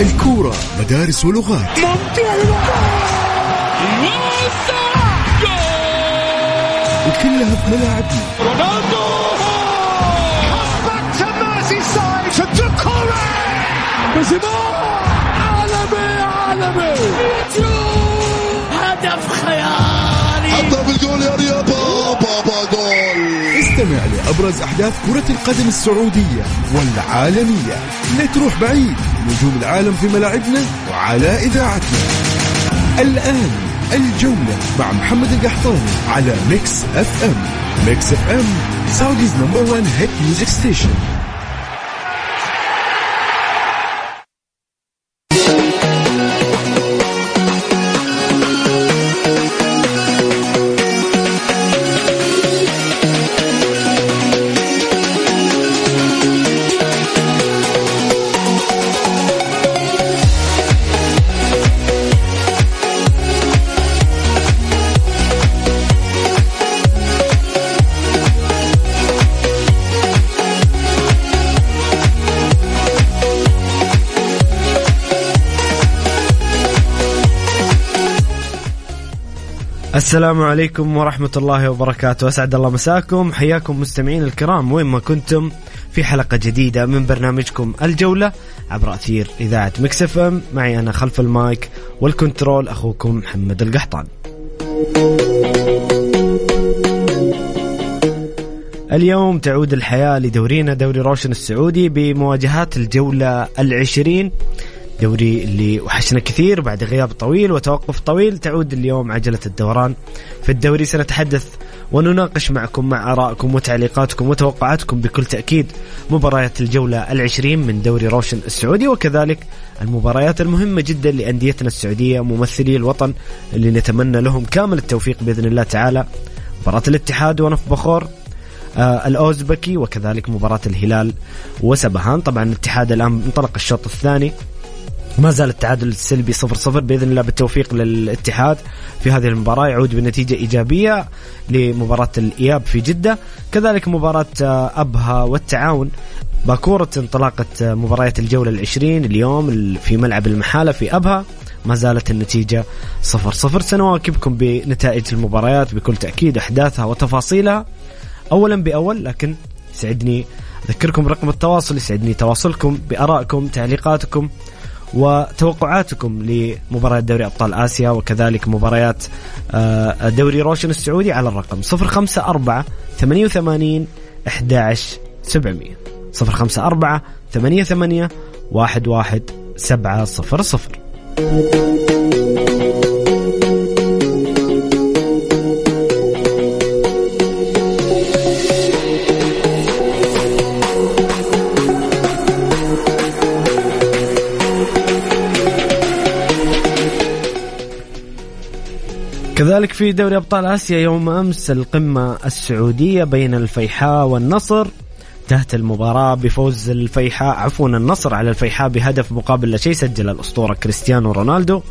الكورة مدارس ولغات. ممتع وكلها بملاعبنا رونالدو! عالمي عالمي! هدف خيالي! حطها بالجول يا رياض بابا جول. استمع لأبرز أحداث كرة القدم السعودية والعالمية. لا تروح بعيد. نجوم العالم في ملاعبنا وعلى إذاعتنا. الآن الجولة مع محمد القحطاني على ميكس أف أم. ميكس أف أم Saudi's number 1 hit music station السلام عليكم ورحمة الله وبركاته. أسعد الله مساكم. حياكم مستمعين الكرام وين ما كنتم في حلقة جديدة من برنامجكم الجولة عبر أثير إذاعة مكس إف إم. معي أنا خلف المايك وال control أخوكم محمد القحطاني. اليوم تعود الحياة لدورينا دوري روشن السعودي بمواجهات الجولة العشرين. دوري اللي وحشنا كثير بعد غياب طويل وتوقف طويل تعود اليوم عجلة الدوران. في الدوري سنتحدث ونناقش معكم مع آرائكم وتعليقاتكم وتوقعاتكم بكل تأكيد مباريات الجولة العشرين من دوري روشن السعودي وكذلك المباريات المهمة جدا لأنديتنا السعودية ممثلي الوطن اللي نتمنى لهم كامل التوفيق بإذن الله تعالى. مباراة الاتحاد ونف بخور آه الأوزبكي وكذلك مباراة الهلال وسبهان. طبعا الاتحاد الآن انطلق الشوط الثاني. ما زال التعادل السلبي 0 0 بإذن الله بالتوفيق للاتحاد في هذه المباراة. يعود بنتيجة إيجابية لمباراة الإياب في جدة. كذلك مباراة آه، أبها والتعاون. باكورة انطلاقة آه، مباريات الجولة العشرين اليوم في ملعب المحالة في أبها. ما زالت النتيجة صفر صفر. سنواكبكم بنتائج المباريات بكل تأكيد أحداثها وتفاصيلها. أولا بأول لكن يسعدني أذكركم رقم التواصل يسعدني تواصلكم بأرائكم تعليقاتكم. وتوقعاتكم لمباريات دوري أبطال آسيا وكذلك مباريات آه، دوري روشن السعودي على الرقم 054 88 11 700 054 88 11 كذلك في دوري أبطال آسيا يوم أمس القمة السعودية بين الفيحاء والنصر. انتهت المباراة بفوز الفيحاء عفوا النصر على الفيحاء بهدف مقابل لا شيء سجل الأسطورة كريستيانو رونالدو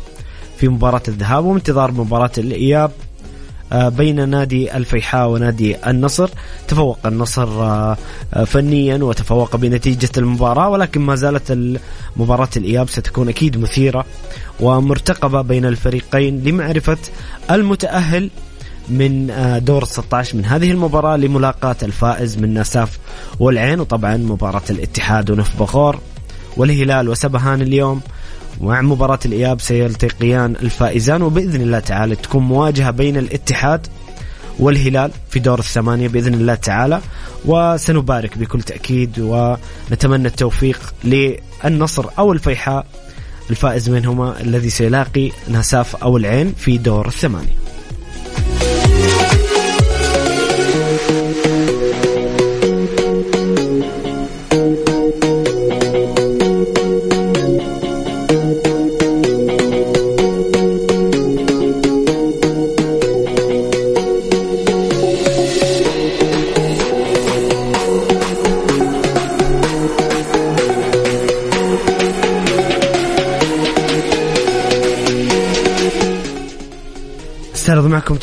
في مباراة الذهاب وانتظار مباراة الإياب. بين نادي الفيحاء ونادي النصر. تفوق النصر آه، آه، فنيا وتفوق بنتيجة المباراة ولكن ما زالت مباراة الإياب ستكون أكيد مثيرة ومرتقبة بين الفريقين لمعرفة المتأهل من دور 16 من هذه المباراة لملاقاة الفائز من ناساف والعين. وطبعا مباراة الاتحاد ونف بخور والهلال وسبهان اليوم ومع مباراة الإياب سيلتقيان الفائزان وبإذن الله تعالى تكون مواجهة بين الاتحاد والهلال في دور الثمانية بإذن الله تعالى. وسنبارك بكل تأكيد ونتمنى التوفيق للنصر أو الفيحاء الفائز منهما الذي سيلاقي ناساف أو العين في دور الثمانية.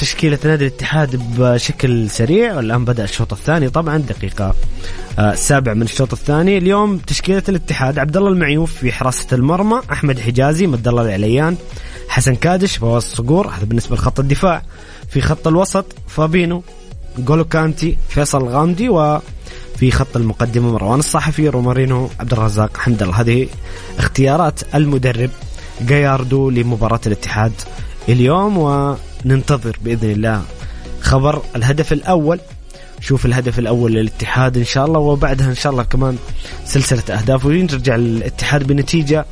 تشكيلة نادي الاتحاد بشكل سريع والآن بدأ الشوط الثاني. طبعا دقيقة آه، السابع من الشوط الثاني. اليوم تشكيلة الاتحاد عبد الله المعيوف في حراسة المرمى أحمد حجازي مد الله العليان حسن كادش فواز صقور هذا بالنسبة لخط الدفاع. في خط الوسط فابينو جولو كانتي فيصل الغامدي وفي خط المقدمة مروان الصحفي رومارينو عبد الرزاق حمد الله هذه اختيارات المدرب جاياردو لمباراة الاتحاد اليوم وننتظر بإذن الله خبر الهدف الأول. شوف الهدف الأول للاتحاد إن شاء الله وبعدها إن شاء الله كمان سلسلة أهداف ويرجع الاتحاد بنتيجة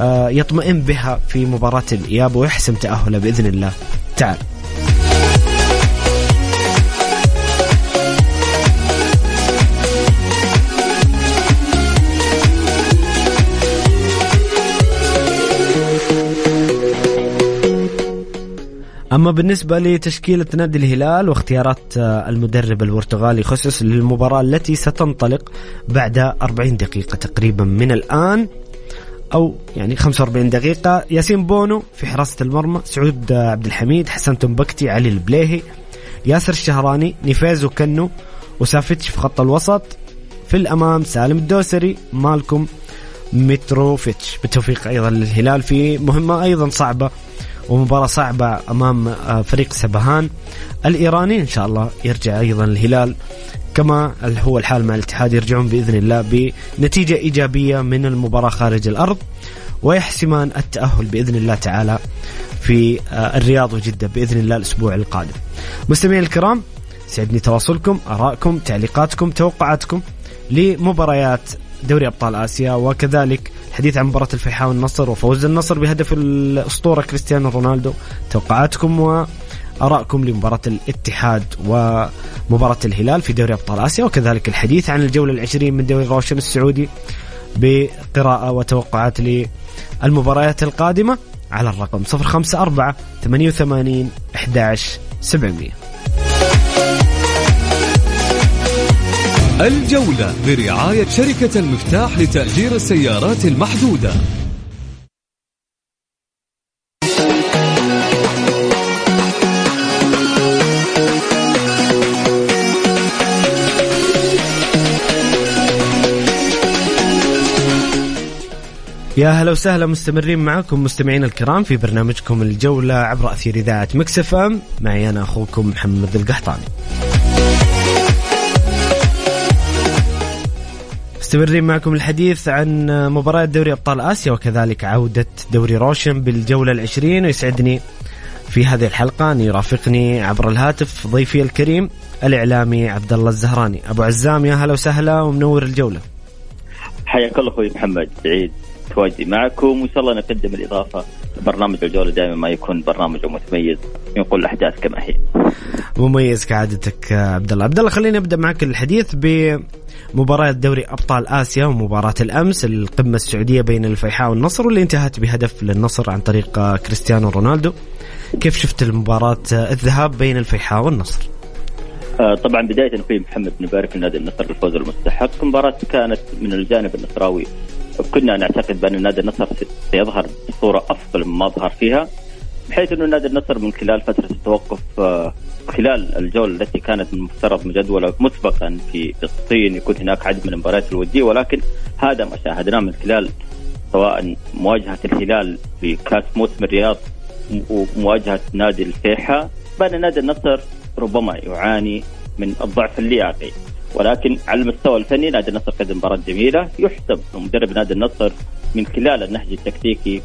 آه، يطمئن بها في مباراة الإياب ويحسم تأهله بإذن الله. تعال. أما بالنسبة لتشكيلة نادي الهلال واختيارات آه، المدرب البرتغالي خصوص للمباراة التي ستنطلق بعد 40 دقيقة تقريبا من الآن أو يعني 45 دقيقة. ياسين بونو في حراسة المرمى سعود آه، عبد الحميد حسن تمبكتي علي البليهي ياسر الشهراني نيفيز وكنو وسافيتش في خط الوسط. في الأمام سالم الدوسري مالكم متروفيتش. بالتوفيق أيضا للهلال في مهمة أيضا صعبة. ومباراة صعبة أمام آه، فريق سبهان. الإيراني إن شاء الله يرجع أيضا الهلال كما هو الحال مع الاتحاد يرجعون بإذن الله بنتيجة إيجابية من المباراة خارج الأرض. ويحسمان التأهل بإذن الله تعالى في آه، الرياض وجدة بإذن الله الأسبوع القادم. مستمعين الكرام سعدني تواصلكم آرائكم تعليقاتكم توقعاتكم لمباريات دوري أبطال آسيا وكذلك الحديث عن مباراة الفيحاء والنصر وفوز النصر بهدف الأسطورة كريستيانو رونالدو. توقعاتكم وارائكم لمباراة الاتحاد ومباراة الهلال في دوري أبطال آسيا وكذلك الحديث عن الجولة العشرين من دوري روشن السعودي بقراءة وتوقعات للمباريات القادمة على الرقم 054 88 11 700 الجولة برعاية شركة المفتاح لتأجير السيارات المحدودة. يا هلا وسهلا مستمرين معكم مستمعين الكرام في برنامجكم الجولة عبر أثير إذاعة مكس أف أم. معي أنا أخوكم محمد القحطاني. مستمرين معكم الحديث عن مباراة دوري أبطال آسيا وكذلك عودة دوري روشن بالجولة العشرين. ويسعدني في هذه الحلقة أن يرافقني عبر الهاتف ضيفي الكريم الإعلامي عبد الله الزهراني. أبو عزام يا هلا وسهلا ومنور الجولة. حياك الله أخوي محمد سعيد تواجدي معكم وإن شاء الله نقدم الإضافة برنامج الجولة دائما ما يكون برنامج متميز ينقل الأحداث كما هي. مميز كعادتك عبد الله، عبد الله خليني أبدأ معك الحديث بمباراة دوري أبطال آسيا ومباراة الأمس القمة السعودية بين الفيحاء والنصر واللي انتهت بهدف للنصر عن طريق كريستيانو رونالدو. كيف شفت المباراة الذهاب بين الفيحاء والنصر؟ آه، طبعا بداية في محمد نبارك لنادي النصر الفوز المستحق، مباراة كانت من الجانب النصراوي كنا نعتقد بأن نادي النصر سيظهر بصوره أفضل مما ظهر فيها بحيث إنه نادي النصر من خلال فترة التوقف آه، خلال الجولة التي كانت المفترض مجدوله مسبقا في الصين يكون هناك عدد من المباريات الودية ولكن هذا ما شاهدناه من خلال سواء مواجهة الهلال في كأس موسم الرياض ومواجهه نادي الفيحاء بأن نادي النصر ربما يعاني من الضعف اللياقي. ولكن على المستوى الفني نادي النصر قدم مباراة جميلة يحسب مدرب نادي النصر من خلال النهج التكتيكي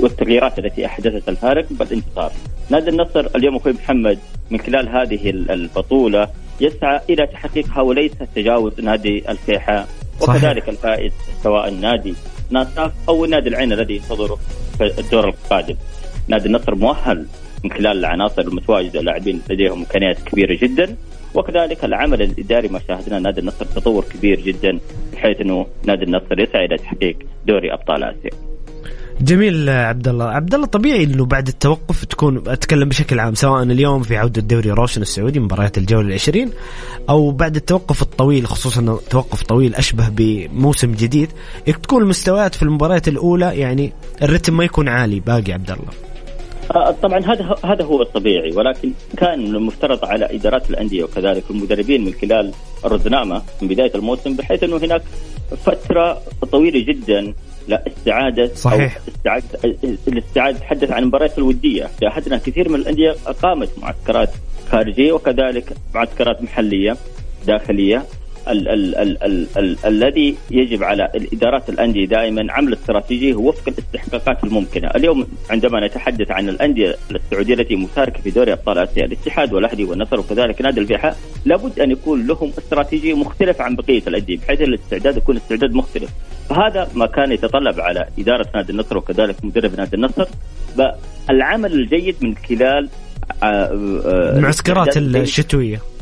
والتغييرات التي أحدثت الفارق بالانتصار. نادي النصر اليوم أخوي محمد من خلال هذه البطولة يسعى إلى تحقيقها وليس تجاوز نادي الفيحاء وكذلك الفائز سواء نادي ناصاف أو نادي العين الذي ينتظره في الدور القادم. نادي النصر مؤهل من خلال العناصر المتواجدة اللاعبين لديهم إمكانيات كبيرة جدا وكذلك العمل الإداري ما شاهدنا نادي النصر تطور كبير جدا بحيث أنه نادي النصر يسعى إلى تحقيق دوري أبطال آسيا. جميل عبد الله، عبد الله طبيعي إنه بعد التوقف تكون أتكلم بشكل عام سواء اليوم في عودة دوري روشن السعودي مباريات الجولة العشرين أو بعد التوقف الطويل خصوصا انه توقف طويل أشبه بموسم جديد تكون المستويات في المباريات الأولى يعني الرتم ما يكون عالي باقي عبد الله. آه، طبعا هذا هذا هو الطبيعي ولكن كان المفترض على إدارات الأندية وكذلك المدربين من خلال الرزنامه من بداية الموسم بحيث إنه هناك فترة طويلة جدا لاستعاده صحيح أو استعادة الاستعادة تحدث عن المباريات الودية، شاهدنا كثير من الأندية اقامت معسكرات خارجية وكذلك معسكرات محلية داخلية. ال ال ال ال ال الذي يجب على الإدارات الأندية دائما عمل استراتيجيه وفق الاستحقاقات الممكنة، اليوم عندما نتحدث عن الأندية السعودية التي مشاركة في دوري أبطال آسيا، الاتحاد والأهلي والنصر وكذلك نادي الفيحاء لابد أن يكون لهم استراتيجيه مختلفه عن بقية الأندية بحيث الاستعداد يكون استعداد مختلف، فهذا ما كان يتطلب على إدارة نادي النصر وكذلك مدرب نادي النصر. العمل الجيد من خلال المعسكرات الشتوية. أه،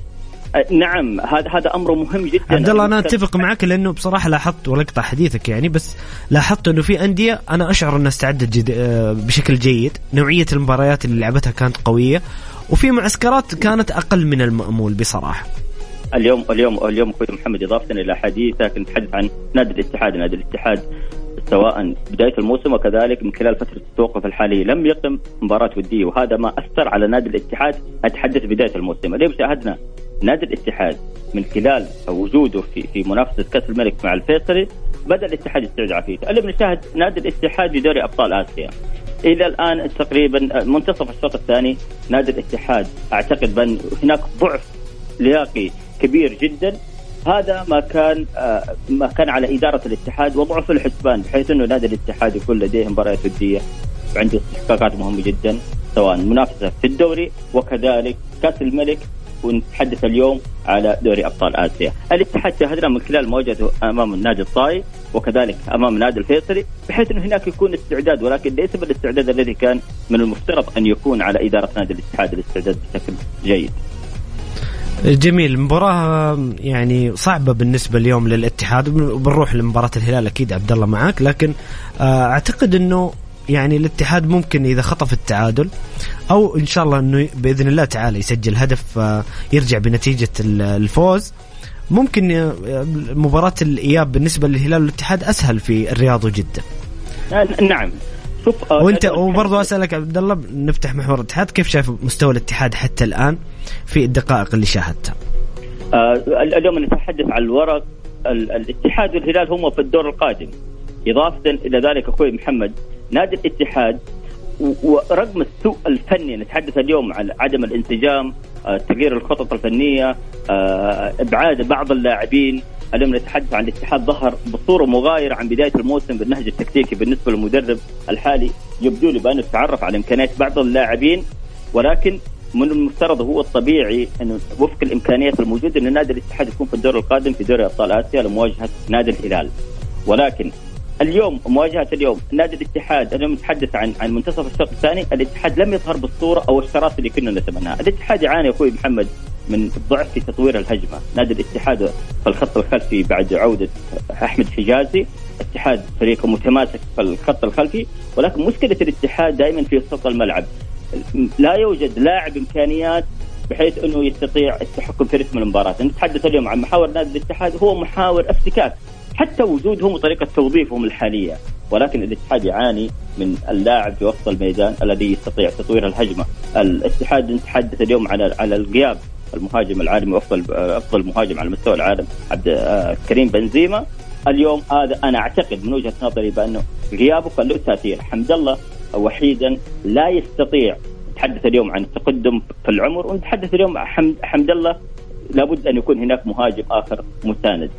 نعم هذا هذا أمر مهم جدا. عبد الله أنا أتفق معك لأنه بصراحة لاحظت ولقطع حديثك يعني بس لاحظت إنه في أندية أنا أشعر انها استعدت جد بشكل جيد. نوعية المباريات اللي لعبتها كانت قوية وفي معسكرات كانت أقل من المأمول بصراحة. اليوم اليوم اليوم أخوي محمد إضافة إلى حديثك نتحدث عن نادي الاتحاد. نادي الاتحاد سواء بداية الموسم وكذلك من خلال فترة التوقف الحاليه لم يقم مباراة ودية وهذا ما أثر على نادي الاتحاد. أتحدث بداية الموسم. اليوم شاهدنا نادي الاتحاد من خلال وجوده في في منافسة كأس الملك مع الفيصلي بدأ الاتحاد يستعد عافيته، اليوم نشاهد نادي الاتحاد في دوري أبطال آسيا. إلى الآن تقريبا منتصف الشوط الثاني نادي الاتحاد أعتقد بأن هناك ضعف لياقي كبير جدا هذا ما كان آه، ما كان على إدارة الاتحاد وضعه في الحسبان بحيث إنه نادي الاتحاد يكون لديه مباريات ودية وعنده استحقاقات مهمة جدا سواء منافسة في الدوري وكذلك كأس الملك ونتحدث اليوم على دوري أبطال آسيا، الاتحاد شاهدنا من خلال مواجهته أمام النادي الطائي وكذلك أمام النادي الفيصلي بحيث انه هناك يكون استعداد ولكن ليس بالاستعداد الذي كان من المفترض أن يكون على إدارة نادي الاتحاد الاستعداد بشكل جيد. جميل. مباراة يعني صعبة بالنسبة اليوم للاتحاد. وبنروح لمباراة الهلال أكيد عبد الله معك لكن آه، أعتقد أنه يعني الاتحاد ممكن إذا خطف التعادل أو إن شاء الله إنه بإذن الله تعالى يسجل هدف آه، يرجع بنتيجة الفوز. ممكن آه، مباراة الإياب بالنسبة للهلال والاتحاد أسهل في الرياض وجدة. نعم. شوف وأنت وبرضه أسألك عبد الله نفتح محور الاتحاد كيف شايف مستوى الاتحاد حتى الآن في الدقائق اللي شاهدتها؟ آه اليوم نتحدث عن الورق. الاتحاد والهلال هم في الدور القادم. إضافة إلى ذلك أخوي محمد نادي الاتحاد ورغم السوء الفني نتحدث اليوم عن عدم الانسجام آه، تغيير الخطط الفنية آه، إبعاد بعض اللاعبين. اليوم نتحدث عن الاتحاد ظهر بصورة مغايرة عن بداية الموسم بالنهج التكتيكي بالنسبة للمدرب الحالي يبدو لي بأنه تعرف على إمكانيات بعض اللاعبين ولكن من المفترض هو الطبيعي انه وفق الإمكانيات الموجودة أن نادي الاتحاد يكون في الدور القادم في دوري أبطال آسيا لمواجهة نادي الهلال. ولكن اليوم مواجهة اليوم نادي الاتحاد اليوم نتحدث عن عن منتصف الشوط الثاني الاتحاد لم يظهر بالصورة أو الشراسة اللي كنا نتمناها، الاتحاد يعاني أخوي محمد من ضعف في تطوير الهجمة، نادي الاتحاد في الخط الخلفي بعد عودة أحمد حجازي، الاتحاد فريق متماسك في الخط الخلفي، ولكن مشكلة الاتحاد دائما في وسط الملعب. لا يوجد لاعب إمكانيات بحيث إنه يستطيع التحكم في رتم المباراة، نتحدث اليوم عن محاور نادي الاتحاد هو محاور افتكاك، حتى وجودهم وطريقة توظيفهم الحالية. ولكن الاتحاد يعاني من اللاعب في وسط الميدان الذي يستطيع تطوير الهجمة. الاتحاد نتحدث اليوم على على الغياب المهاجم العالمي افضل افضل مهاجم على مستوى العالم عبد آه، كريم بنزيما. اليوم هذا أنا أعتقد من وجهة نظري بأنه غيابه كان له تأثير. حمد الله وحيدا لا يستطيع نتحدث اليوم عن التقدم في العمر ونتحدث اليوم حمد حمد الله لابد أن يكون هناك مهاجم آخر مساند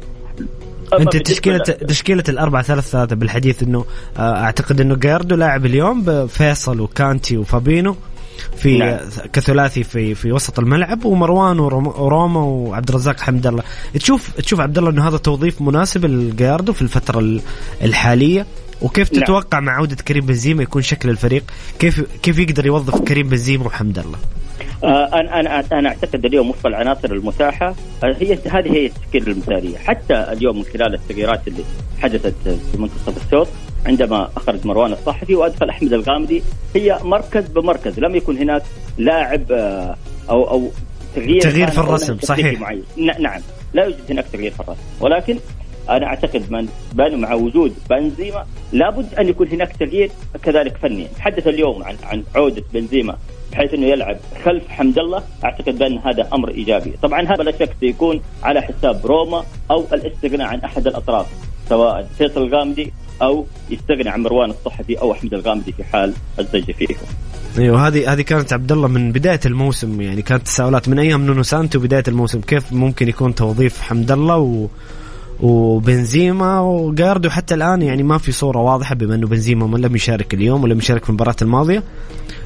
أنت تشكيلة تشكيلة الأربعة ثلاثة ثلاثة بالحديث إنه آه، أعتقد إنه جاردو لاعب اليوم بفيصل وكانتي وفابينو في نعم. كثلاثي في في وسط الملعب ومروان وروما وعبد الرزاق حمد الله تشوف تشوف عبد الله إنه هذا توظيف مناسب لجاردو في الفترة الحالية؟ وكيف نعم. تتوقع مع عودة كريم بنزيما يكون شكل الفريق؟ كيف كيف يقدر يوظف كريم بنزيما وحمد الله أنا أنا أنا أعتقد اليوم وفق العناصر المتاحة آه، هي هذه هي التشكيله المثالية، حتى اليوم من خلال التغييرات اللي حدثت في منتصف الشوط عندما أخرج مروان الصحفي وأدخل أحمد الغامدي هي مركز بمركز، لم يكن هناك لاعب آه، أو أو تغيير تغيير في الرسم صحيح. معين. نعم. لا يوجد هناك تغيير في الرسم. ولكن أنا أعتقد بانه مع وجود بنزيما لابد أن يكون هناك تغيير كذلك فني تحدث اليوم عن عن عودة بنزيما بحيث إنه يلعب خلف حمد الله. أعتقد بأن هذا أمر إيجابي. طبعا هذا لا شك سيكون على حساب روما أو الاستغناء عن أحد الأطراف سواء فيصل الغامدي أو يستغني عن مروان الصحفي أو أحمد الغامدي في حال الزج فيهم. أيوه هذه هذه كانت عبد الله من بداية الموسم يعني كانت تساؤلات من أيام نونو سانتو بداية الموسم كيف ممكن يكون توظيف حمد الله و وبنزيما وجاردو حتى الآن يعني ما في صورة واضحة بما إنه بنزيما لم يشارك اليوم ولم يشارك في المباراة الماضية.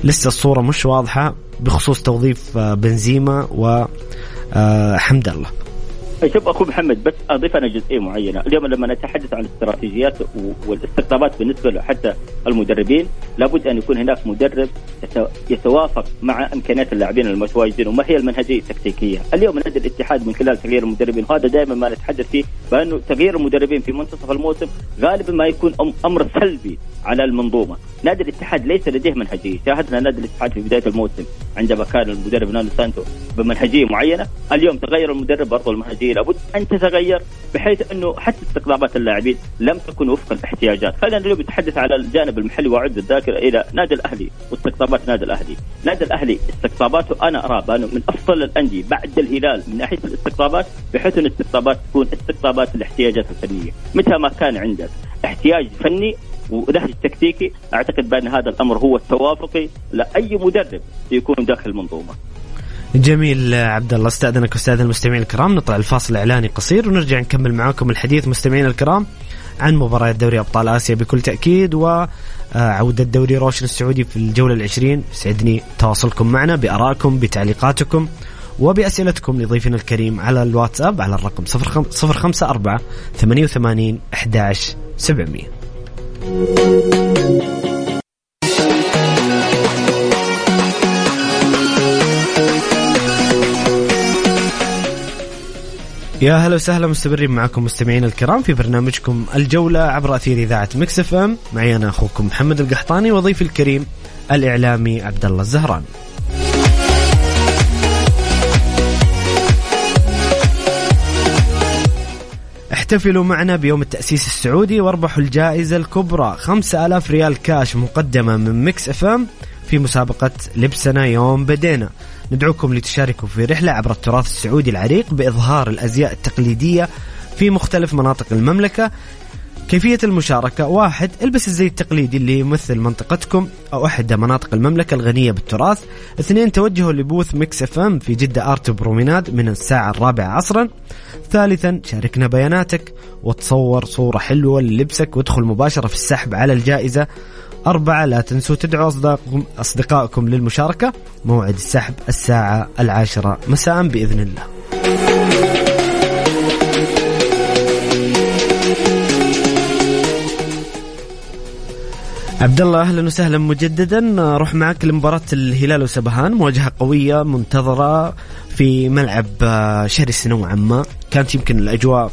لسه الصورة مش واضحة بخصوص توظيف بنزيما وحمد الله. شوف أخو محمد بس أضيف أنا جزئية معينة، اليوم لما نتحدث عن الاستراتيجيات والاستقطابات بالنسبة حتى المدربين لابد أن يكون هناك مدرب يتوافق مع إمكانيات اللاعبين المتواجدين وما هي المنهجية التكتيكية، اليوم نادي الاتحاد من خلال تغيير المدربين. وهذا دائما ما نتحدث فيه بأنه تغيير المدربين في منتصف الموسم غالبا ما يكون أمر سلبي على المنظومة، نادي الاتحاد ليس لديه منهجية، شاهدنا نادي الاتحاد في بداية الموسم عندما كان المدرب نانو سانتو بمنهجية معينة، اليوم تغير المدرب برضه المنهجية لابد أن تتغير بحيث أنه حتى استقطابات اللاعبين لم تكن وفق الاحتياجات، خلينا اليوم نتحدث على الجانب المحلي وأعد الذاكرة إلى نادي الأهلي واستقطابات نادي الأهلي، نادي الأهلي استقطاباته أنا ارى بأنه من أفضل الأندية بعد الهلال من ناحية الاستقطابات بحيث أن الاستقطابات تكون استقطابات الاحتياجات الفنية، متى ما كان عندك احتياج فني ونهج تكتيكي أعتقد بأن هذا الأمر هو التوافقي لأي مدرب يكون داخل المنظومة. جميل عبد الله استأذنك أستاذ المستمعين الكرام نطلع الفاصل إعلاني قصير ونرجع نكمل معاكم الحديث. مستمعين الكرام عن مباريات دوري أبطال آسيا بكل تأكيد وعوده دوري روشن السعودي في الجولة العشرين. يسعدني تواصلكم معنا بارائكم بتعليقاتكم وبأسئلتكم لضيفنا الكريم على الواتساب على الرقم 054 88 11 700 يا هلا وسهلا مستمرين معكم مستمعين الكرام في برنامجكم الجولة عبر أثير إذاعة مكس إف إم. معي أنا أخوكم محمد القحطاني وضيفي الكريم الإعلامي عبد الله الزهراني. احتفلوا معنا بيوم التأسيس السعودي واربحوا الجائزة الكبرى. 5000 ريال كاش مقدمة من مكس إف إم في مسابقة لبسنا يوم بدينا. ندعوكم لتشاركوا في رحلة عبر التراث السعودي العريق بإظهار الأزياء التقليدية في مختلف مناطق المملكة. كيفية المشاركة؟ واحد البس الزي التقليدي اللي يمثل منطقتكم أو أحد مناطق المملكة الغنية بالتراث. اثنين توجهوا ل booth ميكس إف إم في جدة Art Promenade من الساعة الرابعة عصرا. ثالثا شاركنا بياناتك وتصور صورة حلوة للبسك وادخل مباشرة في السحب على الجائزة. أربعة لا تنسوا تدعوا أصدقائكم, أصدقائكم للمشاركة. موعد السحب الساعة العاشرة مساء بإذن الله. عبد الله أهلا وسهلا مجددا. نروح معك لمباراة الهلال وسبهان. مواجهة قوية منتظرة في ملعب شرس نوعا ما. كانت يمكن الأجواء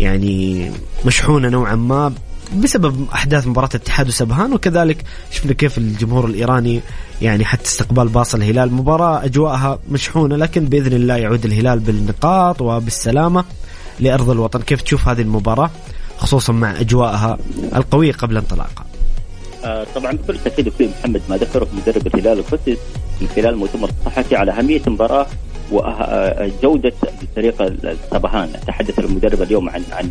يعني مشحونة نوعا ما. بسبب أحداث مباراة الاتحاد وسبهان وكذلك شفنا كيف الجمهور الإيراني يعني حتى استقبال باص الهلال. مباراة أجواءها مشحونة لكن بإذن الله يعود الهلال بالنقاط وبالسلامة لأرض الوطن. كيف تشوف هذه المباراة خصوصا مع أجواءها القوية قبل انطلاقها آه طبعا بكل تأكيد أخوي محمد ما ذكره مدرب الهلال القدسي من خلال مؤتمر الصحفي على أهمية المباراة. وجودة فريق السبهان. تحدث المدرب اليوم عن عن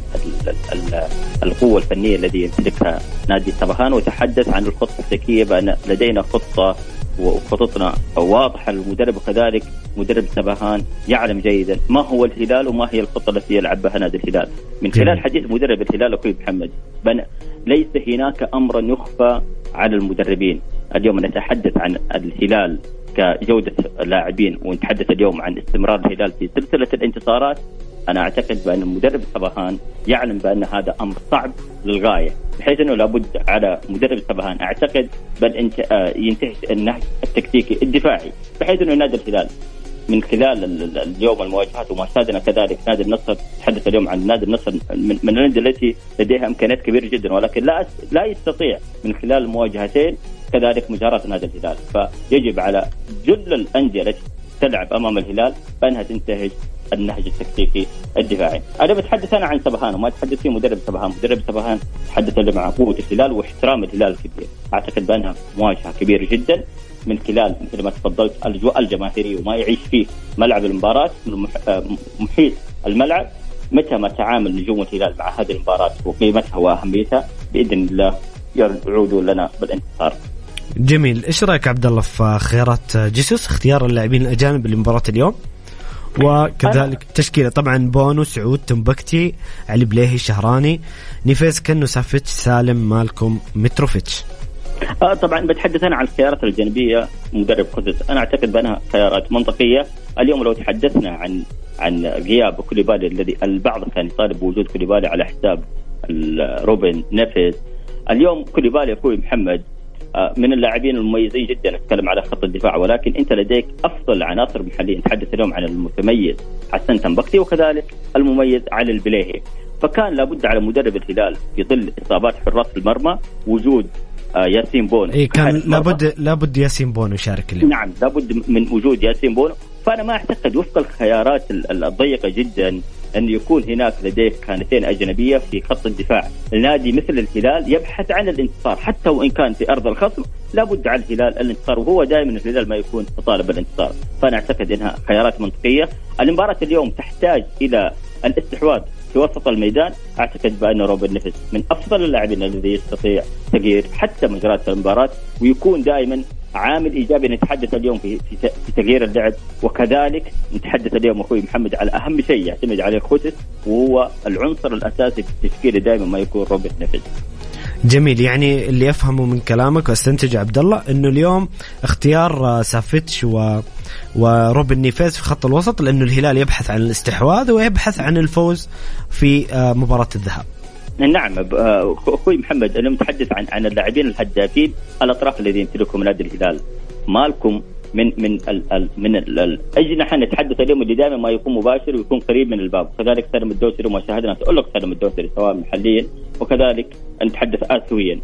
القوة الفنية الذي يمتلكها نادي السبهان وتحدث عن الخطة الذكية بأن لدينا خطة وخططنا واضحة. للمدرب وكذلك مدرب سبهان يعلم جيدا ما هو الهلال وما هي الخطة التي يلعب بها نادي الهلال. من خلال حديث مدرب الهلال أخوي محمد ليس هناك أمر يخفى على المدربين. اليوم نتحدث عن الهلال كجودة لاعبين ونتحدث اليوم عن استمرار الهلال في سلسلة الانتصارات. أنا أعتقد بأن مدرب سبهان يعلم بأن هذا أمر صعب للغاية بحيث أنه لابد على مدرب سبهان. أعتقد بل انت آه، ينتهي النهج التكتيكي الدفاعي بحيث أنه نادي الهلال. من خلال اليوم المواجهات وما شاهدنا كذلك نادي النصر تحدث اليوم عن نادي النصر من, من الأندية التي لديها إمكانيات كبيرة جدا ولكن لا لا يستطيع من خلال المواجهتين كذلك مجاراة نادي الهلال فيجب على جل الانديه التي تلعب أمام الهلال بأنها تنتهج النهج التكتيكي الدفاعي. أنا بتحدث أنا عن سبهان وما أتحدث فيه مدرب سبهان، مدرب سبهان تحدث مع قوة الهلال واحترام الهلال الكبير، أعتقد بأنها مواجهة كبيرة جدا من خلال مثل ما تفضلت الأجواء الجماهيرية وما يعيش فيه ملعب المباراة من محيط الملعب متى ما تعامل نجوم الهلال مع هذه المباراة وقيمتها وأهميتها بإذن الله يعودوا لنا بالانتصار. جميل، إيش رأيك عبد الله في خيارات جيسوس اختيار اللاعبين الأجانب لمباراة اليوم؟ وكذلك تشكيلة طبعا بونو سعود تمبكتي علي بليهي شهراني نيفيز كنو سافيتش سالم مالكم متروفيتش. آه طبعا بتحدث أنا عن الخيارات الأجنبية مدرب جيسوس. أنا أعتقد بأنها خيارات منطقية. اليوم لو تحدثنا عن عن غياب كوليبالي الذي البعض كان يطالب بوجود كوليبالي على حساب روبن نيفيز اليوم كوليبالي أخوي محمد من اللاعبين المميزين جدا. أتكلم على خط الدفاع ولكن أنت لديك أفضل عناصر محلية. نتحدث اليوم عن المتميز حسن تمبكتي وكذلك المميز علي البليهي. فكان لابد على مدرب الهلال في ظل إصابات حراس المرمى وجود آه، ياسين بونو. اي كان لابد لابد ياسين بونو يشارك اليوم. نعم لابد من وجود ياسين بونو. فأنا ما أعتقد وفق الخيارات الضيقة جدا أن يكون هناك لديه خانتين أجنبية في خط الدفاع. النادي مثل الهلال يبحث عن الانتصار. حتى وإن كان في أرض الخصم لابد على الهلال الانتصار وهو دائما الهلال ما يكون تطالب بالانتصار. فأنا أعتقد أنها خيارات منطقية. المباراة اليوم تحتاج إلى الاستحواذ في وسط الميدان. أعتقد بأن روبن نفس من أفضل اللاعبين الذي يستطيع تغيير حتى مجريات المباراة ويكون دائما عامل إيجابي نتحدث اليوم في في تغيير اللعب وكذلك نتحدث اليوم أخوي محمد على أهم شيء يعتمد عليه خوتس وهو العنصر الأساسي في التشكيله دائما ما يكون روبرت نفس جميل يعني اللي افهمه من كلامك واستنتج عبد الله إنه اليوم اختيار سافيتش و وروبن نيفيز في خط الوسط لأنه الهلال يبحث عن الاستحواذ ويبحث عن الفوز في آه، مباراة الذهاب. نعم آه، أخوي محمد أنا متحدث عن عن اللاعبين الهدافين الأطراف الذين يمتلكهم نادي الهلال. مالكم من من ال ال من الاجنحه نتحدث اليوم اللي دائما ما يكون مباشر ويكون قريب من الباب. كذلك سالم الدوسري وما شاهدنا تالق سالم الدوسري سواء محليا وكذلك نتحدث اسيويا.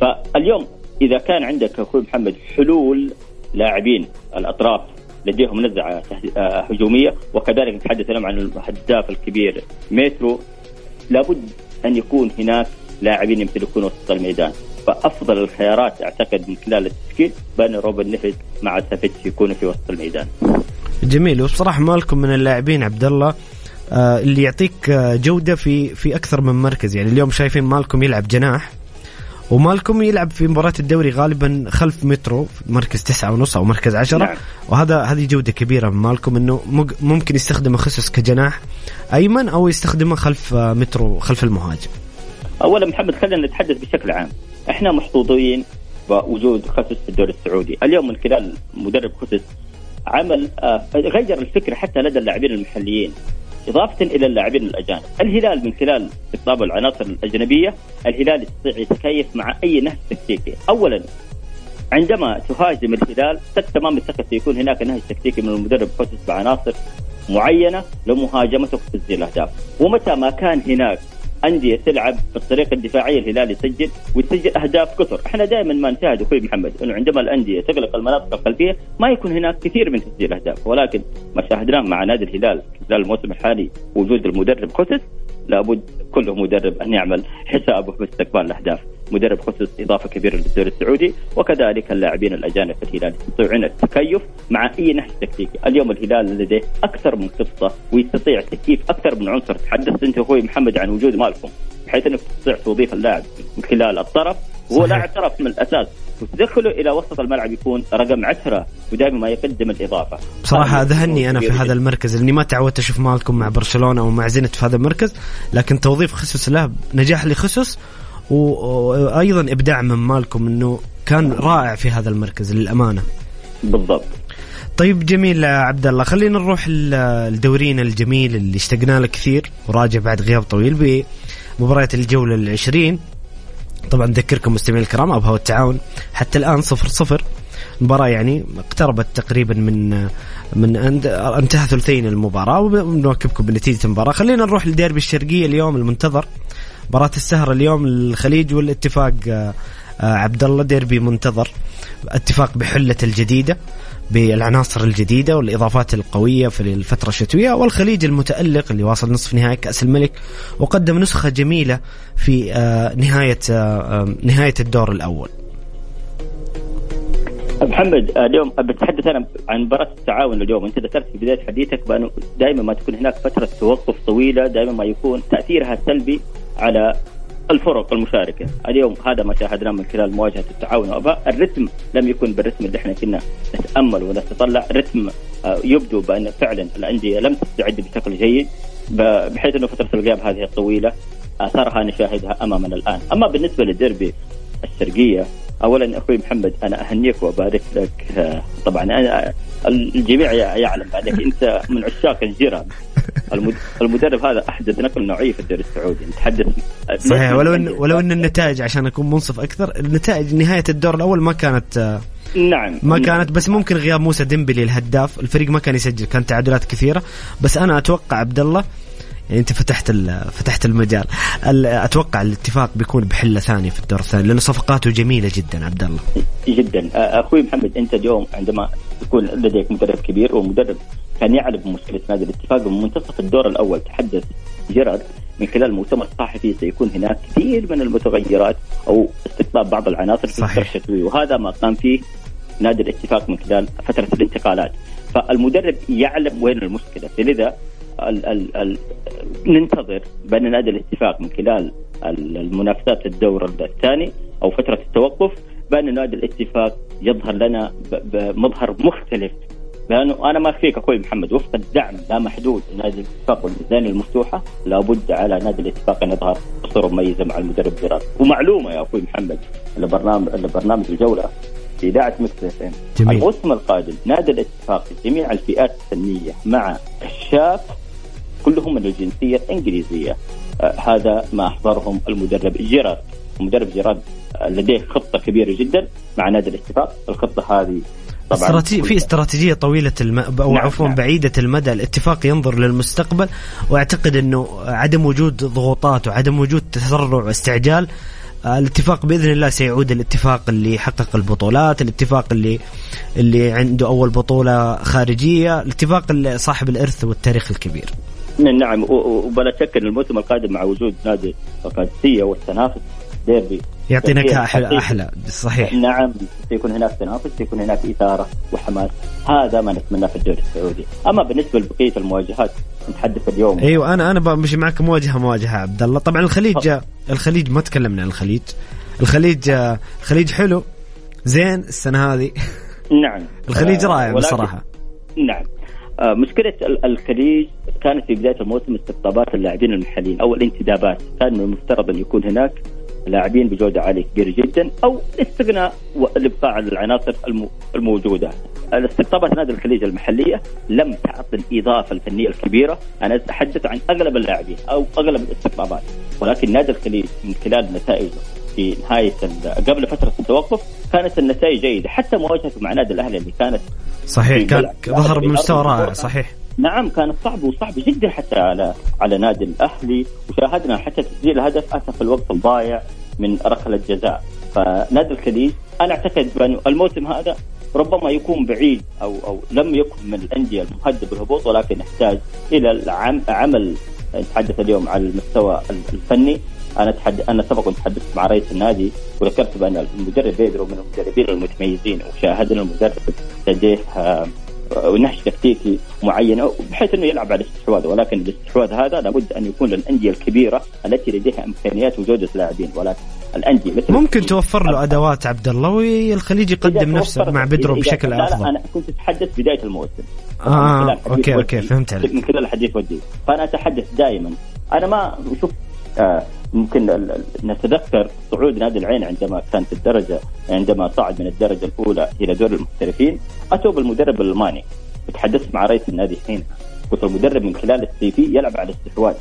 فاليوم إذا كان عندك أخوي محمد حلول لاعبين الأطراف لديهم نزعه آه، هجومية وكذلك نتحدث اليوم عن الهداف الكبير مترو لابد أن يكون هناك لاعبين يمتلكون وسط الميدان. فأفضل الخيارات أعتقد من خلال التشكيل بأن روبن نيفيز مع سافيتش يكونوا في وسط الميدان. جميل. وبصراحة مالكم من اللاعبين عبد الله آه اللي يعطيك آه جودة في في أكثر من مركز. يعني اليوم شايفين مالكم يلعب جناح. ومالكم يلعب في مباراة الدوري غالبا خلف مترو في مركز تسعة ونص أو مركز عشرة. نعم. وهذا هذه جودة كبيرة من مالكم أنه ممكن يستخدم خصوص كجناح أيمن أو يستخدمه خلف مترو خلف المهاجم. أولا محمد خلينا نتحدث بشكل عام. إحنا محظوظين بوجود خسس في الدوري السعودي. اليوم من خلال مدرب خسس عمل آه، غير الفكرة حتى لدى اللاعبين المحليين. إضافة إلى اللاعبين الأجانب. الهلال من خلال استقطاب العناصر الأجنبية الهلال يستطيع يتكيف مع أي نهج تكتيكي. أولا عندما تهاجم الهلال تمام الثقة سيكون هناك نهج تكتيكي من المدرب خسس بعناصر معينة لمهاجمتك وتسجيل الأهداف. ومتى ما كان هناك أندية تلعب بالطريقة الدفاعيه الهلال يسجل ويسجل أهداف كثر، إحنا دائما ما نشاهد أخوي محمد إنه عندما الأندية تغلق المناطق الخلفية ما يكون هناك كثير من تسجيل أهداف، ولكن ما شاهدناه مع نادي الهلال خلال الموسم الحالي وجود المدرب كوتس لابد كل مدرب أن يعمل حسابه باستقبال الأهداف. مدرب خصوص إضافة كبيرة للدوري السعودي وكذلك اللاعبين الأجانب في الهلال يستطيعون التكيف مع أي نهج تكتيكي، اليوم الهلال لديه أكثر من قصة ويستطيع تكييف أكثر من عنصر، تحدثت أنت أخوي محمد عن وجود مالكم بحيث أنك تستطيع توظيف اللاعب من خلال الطرف. وهو لاعب طرف من الأساس. وتدخله إلى وسط الملعب يكون رقم عشرة ودائما ما يقدم الإضافة. بصراحه ذهلني أنا في هذا المركز لأني ما تعودت أشوف مالكم مع برشلونة أو مع زينت في هذا المركز لكن توظيف خصوص له نجاح لخصوص وأيضا إبداع من مالكم إنه كان رائع في هذا المركز للأمانة. بالضبط. طيب جميل عبد الله خلينا نروح لدورينا الجميل اللي اشتقنا له كثير وراجع بعد غياب طويل بمباريات الجولة العشرين. طبعا نذكركم مستمعين الكرام ابها التعاون حتى الآن صفر صفر. مباراة يعني اقتربت تقريبا من من انتهى ثلثين المباراة ونواكبكم بنتيجة المباراة. خلينا نروح لديربي الشرقية اليوم المنتظر. مباراة السهرة اليوم الخليج والاتفاق آه، آه، عبد الله ديربي منتظر. اتفاق بحلة الجديدة بالعناصر الجديدة والإضافات القوية في الفترة الشتوية والخليج المتألق اللي واصل نصف نهائي كأس الملك وقدم نسخة جميلة في آه، نهاية نهاية الدور الأول. محمد اليوم بتحدث أنا عن مباراة التعاون اليوم. أنت ذكرت في بداية حديثك بأنه دائما ما تكون هناك فترة توقف طويلة دائما ما يكون تأثيرها سلبي على الفرق المشاركة، اليوم هذا ما شاهدناه من خلال مواجهة التعاون وأباء، الرتم لم يكن بالرتم اللي إحنا كنا نتأمل ونتطلع، رتم آه، يبدو بأن فعلا الأندية لم تستعد بشكل جيد بحيث أنه فترة الغياب هذه الطويلة اثارها نشاهدها أمامنا الآن، أما بالنسبة للديربي الشرقية اولا أخوي محمد أنا أهنيك وأبارك لك آه، طبعا أنا الجميع يعلم بعدك. انت من عشاق الجيران. المدرب هذا أحدث نقل نوعية في الدوري السعودي. نتحدث صحيح ولو ان ولو إن النتائج عشان أكون منصف أكثر النتائج نهاية الدور الأول ما كانت آه، نعم. ما كانت بس ممكن غياب موسى ديمبلي الهداف. الفريق ما كان يسجل كان تعادلات كثيرة. بس أنا أتوقع عبد الله يعني أنت فتحت فتحت المجال. أتوقع الاتفاق بيكون بحلة ثانية في الدور الثاني لأنه صفقاته جميلة جدا عبد الله جدا. أخوي محمد أنت اليوم عندما يكون لديك مدرب كبير ومدرب كان يعلم بمشكله نادي الاتفاق من منتصف الدور الأول. تحدث جيرارد من خلال المؤتمر الصحفي سيكون هناك كثير من المتغيرات أو استقطاب بعض العناصر في صحيح. الشتوي وهذا ما قام فيه نادي الاتفاق من خلال فترة الانتقالات. فالمدرب يعلم وين المشكلة. فلذا ال ال ال ننتظر بان نادي الاتفاق من خلال المنافسات الدور الثاني أو فترة التوقف بأن نادي الاتفاق يظهر لنا بمظهر مختلف. لأنه أنا ما اخفيك أخوي محمد وفق الدعم لا محدود. لنادي الاتفاق والميزانيه المفتوحة لابد على نادي الاتفاق أن يظهر بصورة مميزة مع المدرب جراد ومعلومة يا أخوي محمد البرنامج البرنامج الجولة في إذاعة مكس الموسم القادم نادي الاتفاق جميع الفئات السنيه مع كشاف كلهم من الجنسية الإنجليزية. آه هذا ما أحضرهم المدرب جيرارد. المدرب جيرارد لديه خطة كبيرة جدا مع نادي الاتفاق الخطة هذه طبعا استراتيجية في استراتيجية طويلة الم... أو نعم عفوا نعم. بعيدة المدى الاتفاق ينظر للمستقبل وأعتقد إنه عدم وجود ضغوطات وعدم وجود تسرع واستعجال آه، الاتفاق بإذن الله سيعود الاتفاق اللي يحقق البطولات، الاتفاق اللي اللي عنده أول بطولة خارجية، الاتفاق اللي صاحب الإرث والتاريخ الكبير. نعم وبلا شك إن الموسم القادم مع وجود نادي القادسية والتنافس ديربي. يعطي نكهه أحلى أحلى. صحيح. نعم سيكون هناك تنافس سيكون هناك إثارة وحماس. هذا ما نتمناه في الدوري السعودي. أما بالنسبة لبقية المواجهات نتحدث اليوم. أيوه أنا أنا بمشي معك مواجهه مواجهة عبد الله. طبعا الخليج الخليج ما تكلمنا عن الخليج. الخليج الخليج حلو. زين السنة هذه. نعم. الخليج رائع بصراحة. نعم. آه، مشكلة الخليج كانت في بداية الموسم استقطابات اللاعبين المحليين أو الانتدابات. كان من المفترض أن يكون هناك لاعبين بجودة عالية كبيرة جدا أو استغناء الإبقاء على العناصر الموجودة. الاستقطابات نادي الخليج المحلية لم تعطي الإضافة الفنية الكبيرة. أنا أتحدث عن أغلب اللاعبين أو أغلب الاستقطابات ولكن نادي الخليج من خلال نتائجه في نهاية قبل فترة التوقف كانت النتائج جيدة. حتى مواجهته مع نادي الأهلي اللي كانت صحيح كان ظهر بمستوى رائع صحيح. نعم كانت صعبة وصعبة جدا حتى على على نادي الأهلي. وشاهدنا حتى تسجيل الهدف اتى في الوقت الضايع من ركلة جزاء. فنادي الخليج أنا أعتقد بانه الموسم هذا ربما يكون بعيد أو أو لم يكن من الأندية المهددة بالهبوط ولكن يحتاج إلى العم عمل. نتحدث اليوم على المستوى الفني. أنا تحد... أنا سبق تحدثت مع رئيس النادي وذكرت بأن المدرب بيدرو من المدربين المتميزين وشاهدنا المدرب لديه ونهج تكتيكي معين بحيث إنه يلعب على الاستحواذ. ولكن الاستحواذ هذا لابد أن يكون للأندية الكبيرة التي لديها إمكانيات وجوده لاعبين ولكن الأندية مثل ممكن توفر له أدوات عبد الله والخليج يقدم نفسه مع بدرو بشكل أفضل. أنا كنت أتحدث بداية الموسم. آه okay okay فهمت عليك. من خلال الحديث ودي. فأنا أتحدث دائما. أنا ما شوف آه ممكن نتذكر صعود نادي العين عندما كان في الدرجه عندما صعد من الدرجة الأولى إلى دور المحترفين اتوا بالمدرب الألماني. تحدثت مع رئيس النادي حين قلت المدرب من خلال ال CV يلعب على الاستحواذ.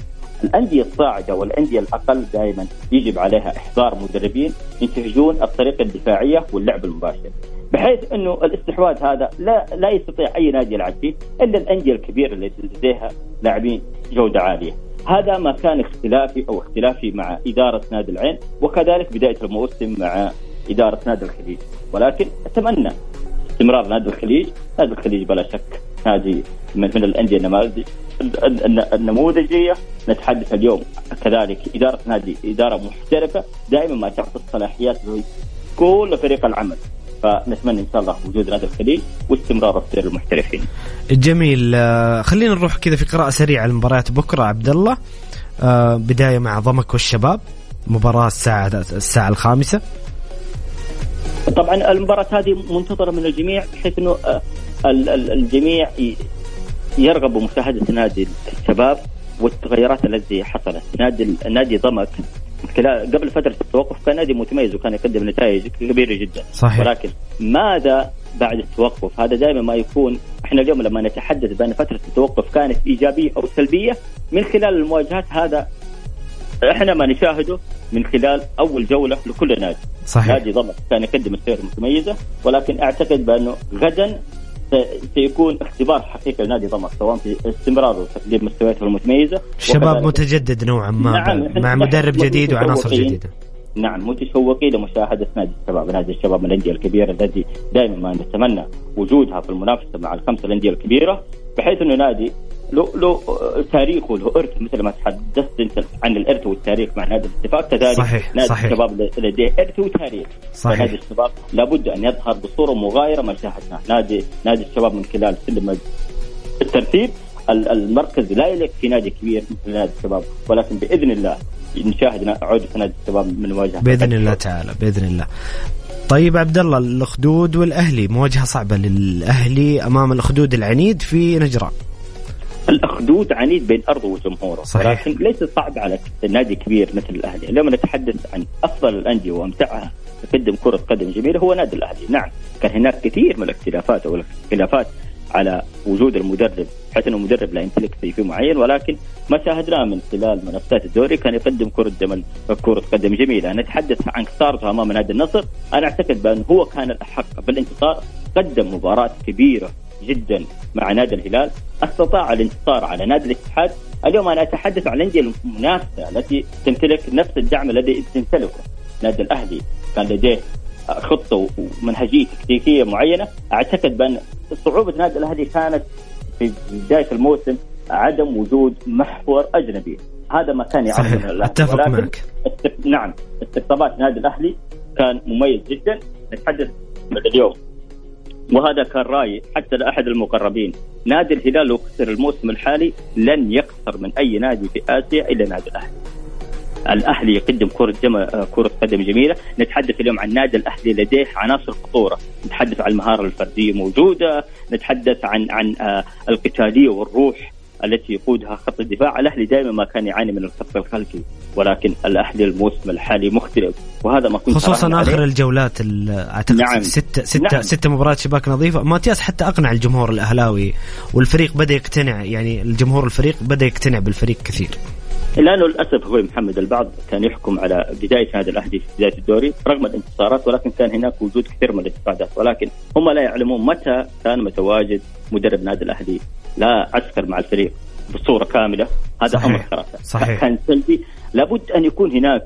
الأندية الصاعدة والأندية الأقل دائما يجب عليها إحضار مدربين ينتهجون الطريقة الدفاعية واللعب المباشر. بحيث أنه الاستحواذ هذا لا لا يستطيع أي نادي يلعب فيه إلا الأندية الكبيرة اللي لديها لاعبين جودة عالية. هذا ما كان اختلافي أو اختلافي مع إدارة نادي العين وكذلك بداية الموسم مع إدارة نادي الخليج. ولكن أتمنى استمرار نادي الخليج، نادي الخليج بلا شك نادي من, من الأندية النموذجية. نتحدث اليوم كذلك إدارة نادي إدارة محترفة دائما ما تعطي الصلاحيات كل فريق العمل. فنتمنى إن شاء الله وجود نادي الخليج واستمرار في المحترفين. جميل. آه، خلينا نروح كذا في قراءة سريعة لمباريات بكرة عبد الله. آه، بداية مع ضمك والشباب مباراة الساعة الساعة الخامسة. طبعا المباراة هذه منتظرة من الجميع بحيث إنه آه، الجميع يرغب بمشاهده نادي الشباب والتغيرات التي حصلت. نادي نادي ضمك خلال قبل فترة التوقف كان نادي متميز وكان يقدم نتائج كبيرة جدا صحيح. ولكن ماذا بعد التوقف هذا دائما ما يكون إحنا اليوم لما نتحدث بأن فترة التوقف كانت إيجابية أو سلبية من خلال المواجهات هذا إحنا ما نشاهده من خلال أول جولة لكل نادي صحيح. نادي ضمك كان يقدم السير متميزه ولكن أعتقد بأنه غدا سيكون اختبار حقيقي لنادي ضمك سواء في استمراره وتقديم مستوياته المتميزة شباب متجدد نوعا ما نعم مع مدرب جديد وعناصر جديدة. نعم متشوقين لمشاهدة نادي الشباب، نادي الشباب من الأندية الكبيرة التي دائما ما نتمنى وجودها في المنافسة مع الخمسة الأندية الكبيرة بحيث إنه نادي له له تاريخ وله ارث مثل ما تحدثت انت عن الارث والتاريخ مع نادي الاتفاق كذلك صحيح نادي صحيح. الشباب لديه ارث وتاريخ. صحيح. نادي الشباب لابد أن يظهر بصورة مغايرة ما شاهدناه. نادي نادي الشباب من خلال سلم الترتيب المركز لا يليق في نادي كبير مثل نادي الشباب ولكن بإذن الله نشاهد عوده نادي الشباب من مواجهة. بإذن الله تعالى بإذن الله. طيب عبد الله الأخدود والأهلي مواجهة صعبة للأهلي أمام الأخدود العنيد في نجران. الأخدود عنيد بين ارضه وجمهوره. صحيح. ولكن ليس صعب على نادي كبير مثل الأهلي. اليوم نتحدث عن أفضل الأندية وأمتعها تقدم كرة قدم جميلة هو نادي الأهلي. نعم كان هناك كثير من الاختلافات أو الاختلافات على وجود المدرب بحيث أنه المدرب لا يمتلك شيء معين ولكن ما شاهدناه من خلال منافسات الدوري كان يقدم كرة دم كرة قدم جميلة. نتحدث عن خسارته أمام نادي النصر. أنا أعتقد بانه هو كان الأحق بالانتصار قدم مباراة كبيرة جدا مع نادي الهلال استطاع الانتصار على نادي الاتحاد. اليوم أنا أتحدث عن الأندية المنافسة التي تمتلك نفس الدعم الذي تمتلكه نادي الأهلي. كان لديه خطة ومنهجية تكتيكية معينة. أعتقد بأن صعوبة نادي الأهلي كانت في بداية الموسم عدم وجود محور أجنبي. هذا ما كان يعرف صحيح أتفق معك. نعم استقطابات نادي الأهلي كان مميز جدا. نتحدث اليوم. وهذا كان رأي حتى لأحد المقربين. نادي الهلال لو خسر الموسم الحالي لن يخسر من أي نادي في آسيا إلا نادي الأهلي. الأهلي يقدم كرة جم... كرة قدم جميلة، نتحدث اليوم عن نادي الأهلي لديه عناصر خطورة، نتحدث عن المهارة الفردية موجودة، نتحدث عن عن آه، القتالية والروح. التي يقودها خط الدفاع، الأهلي دائما ما كان يعاني من الخط الخلفي، ولكن الأهلي الموسم الحالي مختلف وهذا ما كنت خصوصا آخر الجولات أعتقد نعم. ستة ستة نعم. ستة مباريات شباك نظيفة. ماتياس حتى أقنع الجمهور الأهلاوي والفريق بدأ يقتنع يعني الجمهور الفريق بدأ يقتنع بالفريق كثير. لأنه للأسف أخوي محمد البعض كان يحكم على بداية نادي الأهلي في بداية الدوري رغم الانتصارات ولكن كان هناك وجود كثير من الانتقادات ولكن هم لا يعلمون متى كان متواجد مدرب نادي الأهلي. لا عسكر مع الفريق بصورة كاملة. هذا صحيح. أمر خرافي صحيح. كان سلبي. لابد أن يكون هناك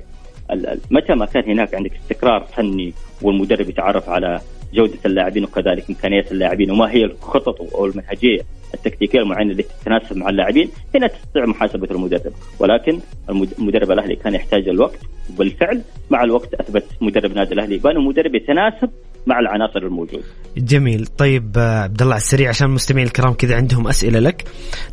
متى ما كان هناك عندك استقرار فني والمدرب يتعرف على جودة اللاعبين وكذلك إمكانيات اللاعبين وما هي الخطط أو المنهجية التكتيكية المعينة التي تتناسب مع اللاعبين هنا تستطيع محاسبة المدرب. ولكن المدرب الأهلي كان يحتاج الوقت وبالفعل مع الوقت أثبت مدرب نادي الأهلي بانه مدرب يتناسب مع العناصر الموجودة. جميل، طيب آه، عبد الله على السريع عشان المستمعين الكرام كذا عندهم أسئلة لك،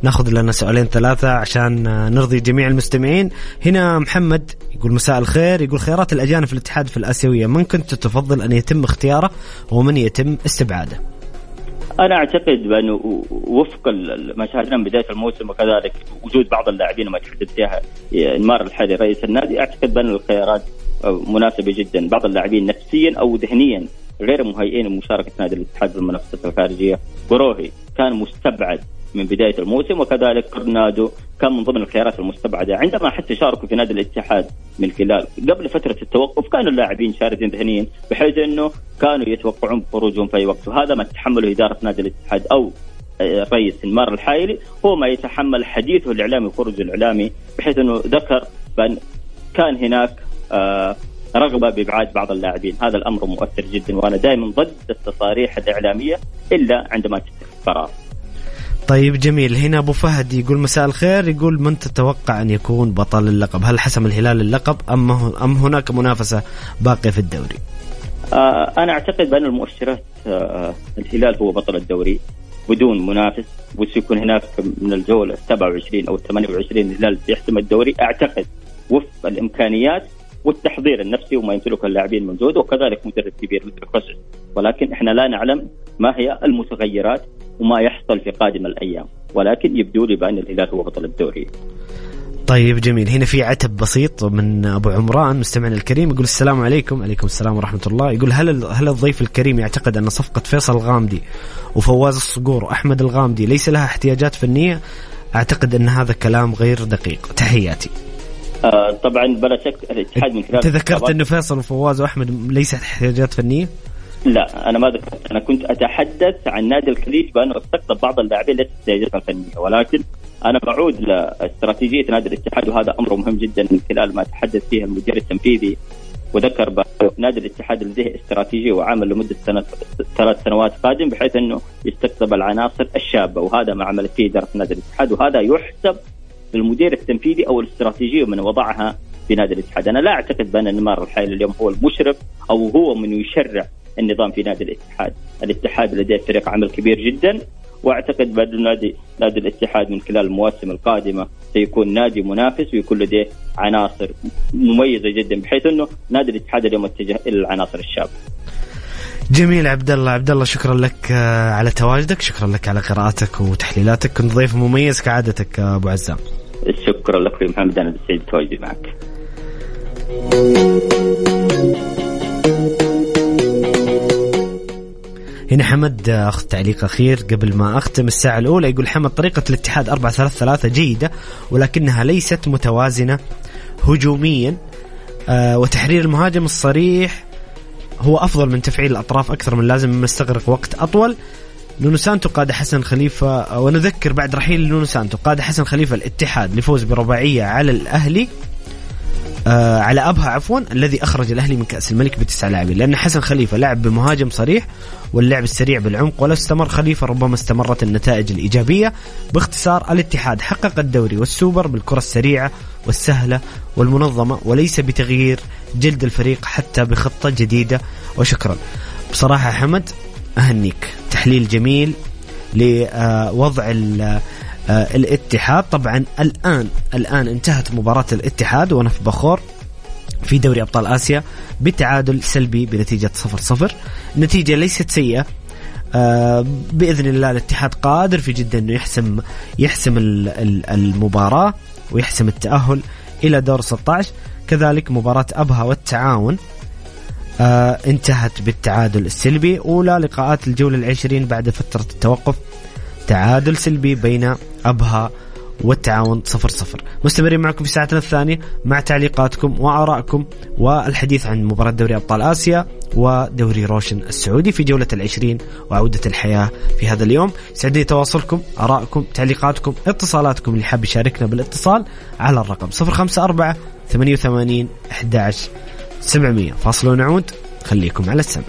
ناخذ لنا سؤالين ثلاثة عشان آه، نرضي جميع المستمعين. هنا محمد يقول مساء الخير، يقول خيارات الأجانب في الاتحاد في الآسيوية من كنت تفضل أن يتم اختياره ومن يتم استبعاده؟ أنا أعتقد بانه وفق ما شاهدناه من بداية الموسم وكذلك وجود بعض اللاعبين ما تحدث فيها إنمار الحالي رئيس النادي أعتقد بأن الخيارات مناسبة جدا بعض اللاعبين نفسيا أو ذهنيا غير مهيئين لمشاركة نادي الاتحاد في المنافسات الخارجية. بروهي كان مستبعد من بداية الموسم وكذلك كورنادو كان من ضمن الخيارات المستبعدة. عندما حتى شاركوا في نادي الاتحاد من خلال قبل فترة التوقف كانوا اللاعبين شاردين ذهنيا بحيث إنه كانوا يتوقعون بخروجهم في أي وقت. وهذا ما تحمله إدارة نادي الاتحاد أو الرئيس إنمار الحايلي هو ما يتحمل حديثه الإعلامي وخروجه الإعلامي بحيث إنه ذكر بأن كان هناك آه رغبة بإبعاد بعض اللاعبين. هذا الأمر مؤثر جدا وأنا دائما ضد التصاريح الإعلامية إلا عندما تتخذ قرار طيب جميل. هنا أبو فهد يقول مساء الخير. يقول من تتوقع أن يكون بطل اللقب؟ هل حسم الهلال اللقب أم أم هناك منافسة باقية في الدوري؟ آه أنا أعتقد بأن المؤشرات آه الهلال هو بطل الدوري بدون منافس وسيكون هناك من الجولة 27 أو 28 الهلال يحسم الدوري. أعتقد وفق الإمكانيات والتحضير النفسي وما يمتلكه اللاعبين من جهد وكذلك مدرب كبير مثل كوسس ولكن إحنا لا نعلم ما هي المتغيرات وما يحصل في قادم الأيام. ولكن يبدو لي بأن الهلال هو بطل الدوري. طيب جميل. هنا في عتب بسيط من أبو عمران مستمعنا الكريم يقول السلام عليكم. عليكم السلام ورحمة الله. يقول هل هل الضيف الكريم يعتقد أن صفقة فيصل الغامدي وفواز الصقور واحمد الغامدي ليس لها احتياجات فنية؟ أعتقد أن هذا كلام غير دقيق. تحياتي. آه طبعا بلا شك الاتحاد من خلال تذكرت إنه فيصل وفواز وأحمد ليست احتياجات فنية؟ لا أنا ما ذكرت. أنا كنت أتحدث عن نادي الخليج بأنه استقطب بعض اللاعبين ليست احتياجات فنية. ولكن أنا بعود لاستراتيجية نادي الاتحاد وهذا أمر مهم جدا من خلال ما تحدث فيه المدير التنفيذي. وذكر نادي الاتحاد لديه استراتيجيه وعمل لمدة سنه ثلاث سنوات قادم بحيث أنه يستقطب العناصر الشابة. وهذا ما عملت فيه إدارة نادي الاتحاد وهذا يحسب للمدير التنفيذي أو الاستراتيجية من وضعها في نادي الاتحاد، أنا لا أعتقد بأن نيمار الحالي اليوم هو المشرف أو هو من يشرع النظام في نادي الاتحاد، الاتحاد لديه فريق عمل كبير جدا وأعتقد بأن نادي نادي الاتحاد من خلال المواسم القادمة سيكون نادي منافس ويكون لديه عناصر مميزة جدا بحيث أنه نادي الاتحاد اليوم اتجه إلى العناصر الشابة. جميل عبد الله عبد الله شكرا لك آه، على تواجدك شكرا لك على قراءتك وتحليلاتك. كنت ضيف مميز كعادتك أبو عزام. شكرا لك يا محمد أنا سعيد تواجدي معك. هنا حمد أخذ تعليق أخير قبل ما أختم الساعة الأولى يقول حمد طريقة الاتحاد 4 3 3 جيدة ولكنها ليست متوازنة هجوميا آه وتحرير المهاجم الصريح هو أفضل من تفعيل الأطراف أكثر من لازم مما استغرق وقت أطول. نونو سانتو قاد حسن خليفة. ونذكر بعد رحيل نونو سانتو قاد حسن خليفة الاتحاد لفوز برباعية على الأهلي. آه على أبها عفوا الذي أخرج الأهلي من كأس الملك بتسع لاعبين. لأن حسن خليفة لعب بمهاجم صريح واللعب السريع بالعمق ولو استمر خليفة ربما استمرت النتائج الإيجابية. باختصار الاتحاد حقق الدوري والسوبر بالكرة السريعة والسهلة والمنظمة وليس بتغيير جلد الفريق حتى بخطة جديدة. وشكرا. بصراحة حمد أهنيك. تحليل جميل لوضع آه، الاتحاد. طبعا الان الآن انتهت مباراة الاتحاد وأنا في بخور في دوري أبطال آسيا بتعادل سلبي بنتيجة 0-0 نتيجة ليست سيئة. آه بإذن الله الاتحاد قادر في جدة إنه يحسم يحسم المباراة ويحسم التأهل إلى دور 16 كذلك مباراة أبها والتعاون آه انتهت بالتعادل السلبي. أولى لقاءات الجولة العشرين بعد فترة التوقف. تعادل سلبي بين أبها والتعاون صفر صفر. مستمرين معكم في ساعتنا الثانية مع تعليقاتكم وآرائكم والحديث عن مباراة دوري أبطال آسيا ودوري روشن السعودي في جولة العشرين وعودة الحياة في هذا اليوم. سعدني تواصلكم آرائكم تعليقاتكم اتصالاتكم. اللي حاب يشاركنا بالاتصال على الرقم 054 88 11 700 فاصل ونعود. خليكم على السمع.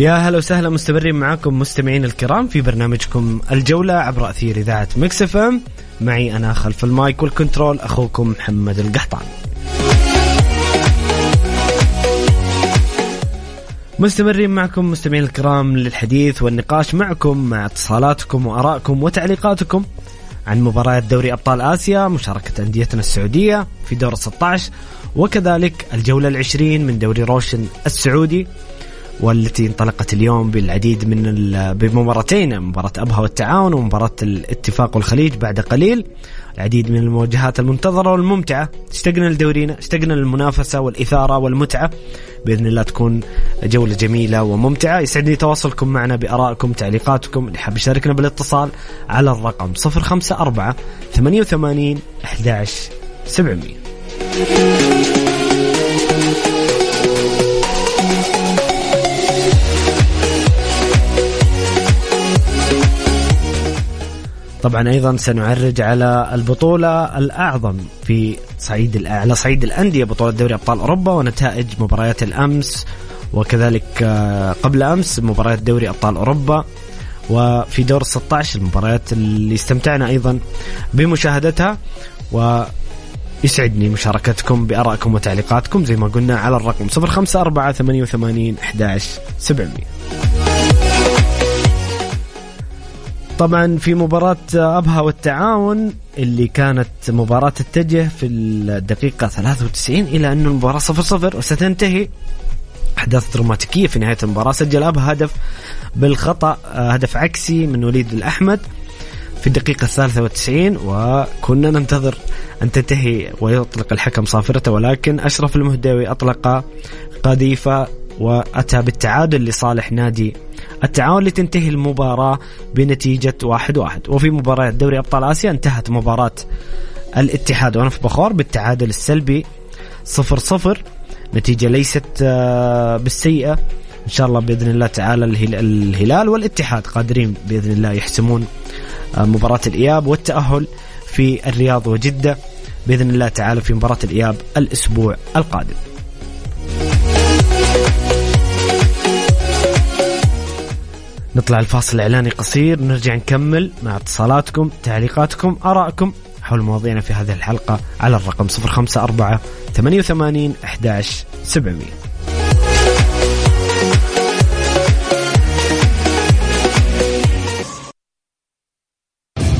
يا هلا وسهلا مستمرين معاكم مستمعين الكرام في برنامجكم الجولة عبر أثير إذاعة Mix FM. معي أنا خلف ال mic وال control أخوكم محمد القحطاني. مستمرين معكم مستمعين الكرام للحديث والنقاش معكم مع اتصالاتكم وارائكم وتعليقاتكم عن مباريات دوري أبطال آسيا مشاركة أنديتنا السعودية في دور 16 وكذلك الجولة العشرين من دوري روشن السعودي. والتي انطلقت اليوم بالعديد من بمباراتين مباراة أبها والتعاون ومباراة الاتفاق والخليج بعد قليل. العديد من المواجهات المنتظرة والممتعة. اشتقنا لدورينا اشتقنا للمنافسة والإثارة والمتعة. بإذن الله تكون جولة جميلة وممتعة. يسعدني تواصلكم معنا بآرائكم تعليقاتكم. اللي حاب يشاركنا بالاتصال على الرقم 054 88 11 700 طبعا أيضا سنعرج على البطولة الأعظم في صعيد على صعيد الأندية بطولة دوري أبطال أوروبا ونتائج مباريات الأمس وكذلك آه، قبل أمس مباريات دوري أبطال أوروبا وفي دور 16 المباريات اللي استمتعنا أيضا بمشاهدتها و يسعدني مشاركتكم بأرائكم وتعليقاتكم زي ما قلنا على الرقم 054 88 11 700 طبعا في مباراة أبها والتعاون اللي كانت مباراة تتجه في الدقيقة 93 إلى أن المباراة 0-0 وستنتهي. أحداث دراماتيكية في نهاية المباراة. سجل أبها هدف بالخطأ هدف عكسي من وليد الأحمد في الدقيقة الثالثة والتسعين وكنا ننتظر أن تنتهي ويطلق الحكم صافرته ولكن أشرف المهدوي أطلق قذيفة وأتى بالتعادل لصالح نادي. التعاون لتنتهي المباراة بنتيجة واحد واحد. وفي مباراة دوري أبطال آسيا انتهت مباراة الاتحاد ونف بخور بالتعادل السلبي صفر صفر. نتيجة ليست آه، بالسيئة. إن شاء الله بإذن الله تعالى الهلال والاتحاد قادرين بإذن الله يحسمون آه، مباراة الإياب والتأهل في الرياض وجدة. بإذن الله تعالى في مباراة الإياب الأسبوع القادم. نطلع الفاصل الإعلاني قصير نرجع نكمل مع اتصالاتكم تعليقاتكم آرائكم حول مواضيعنا في هذه الحلقة على الرقم 054 88 11 700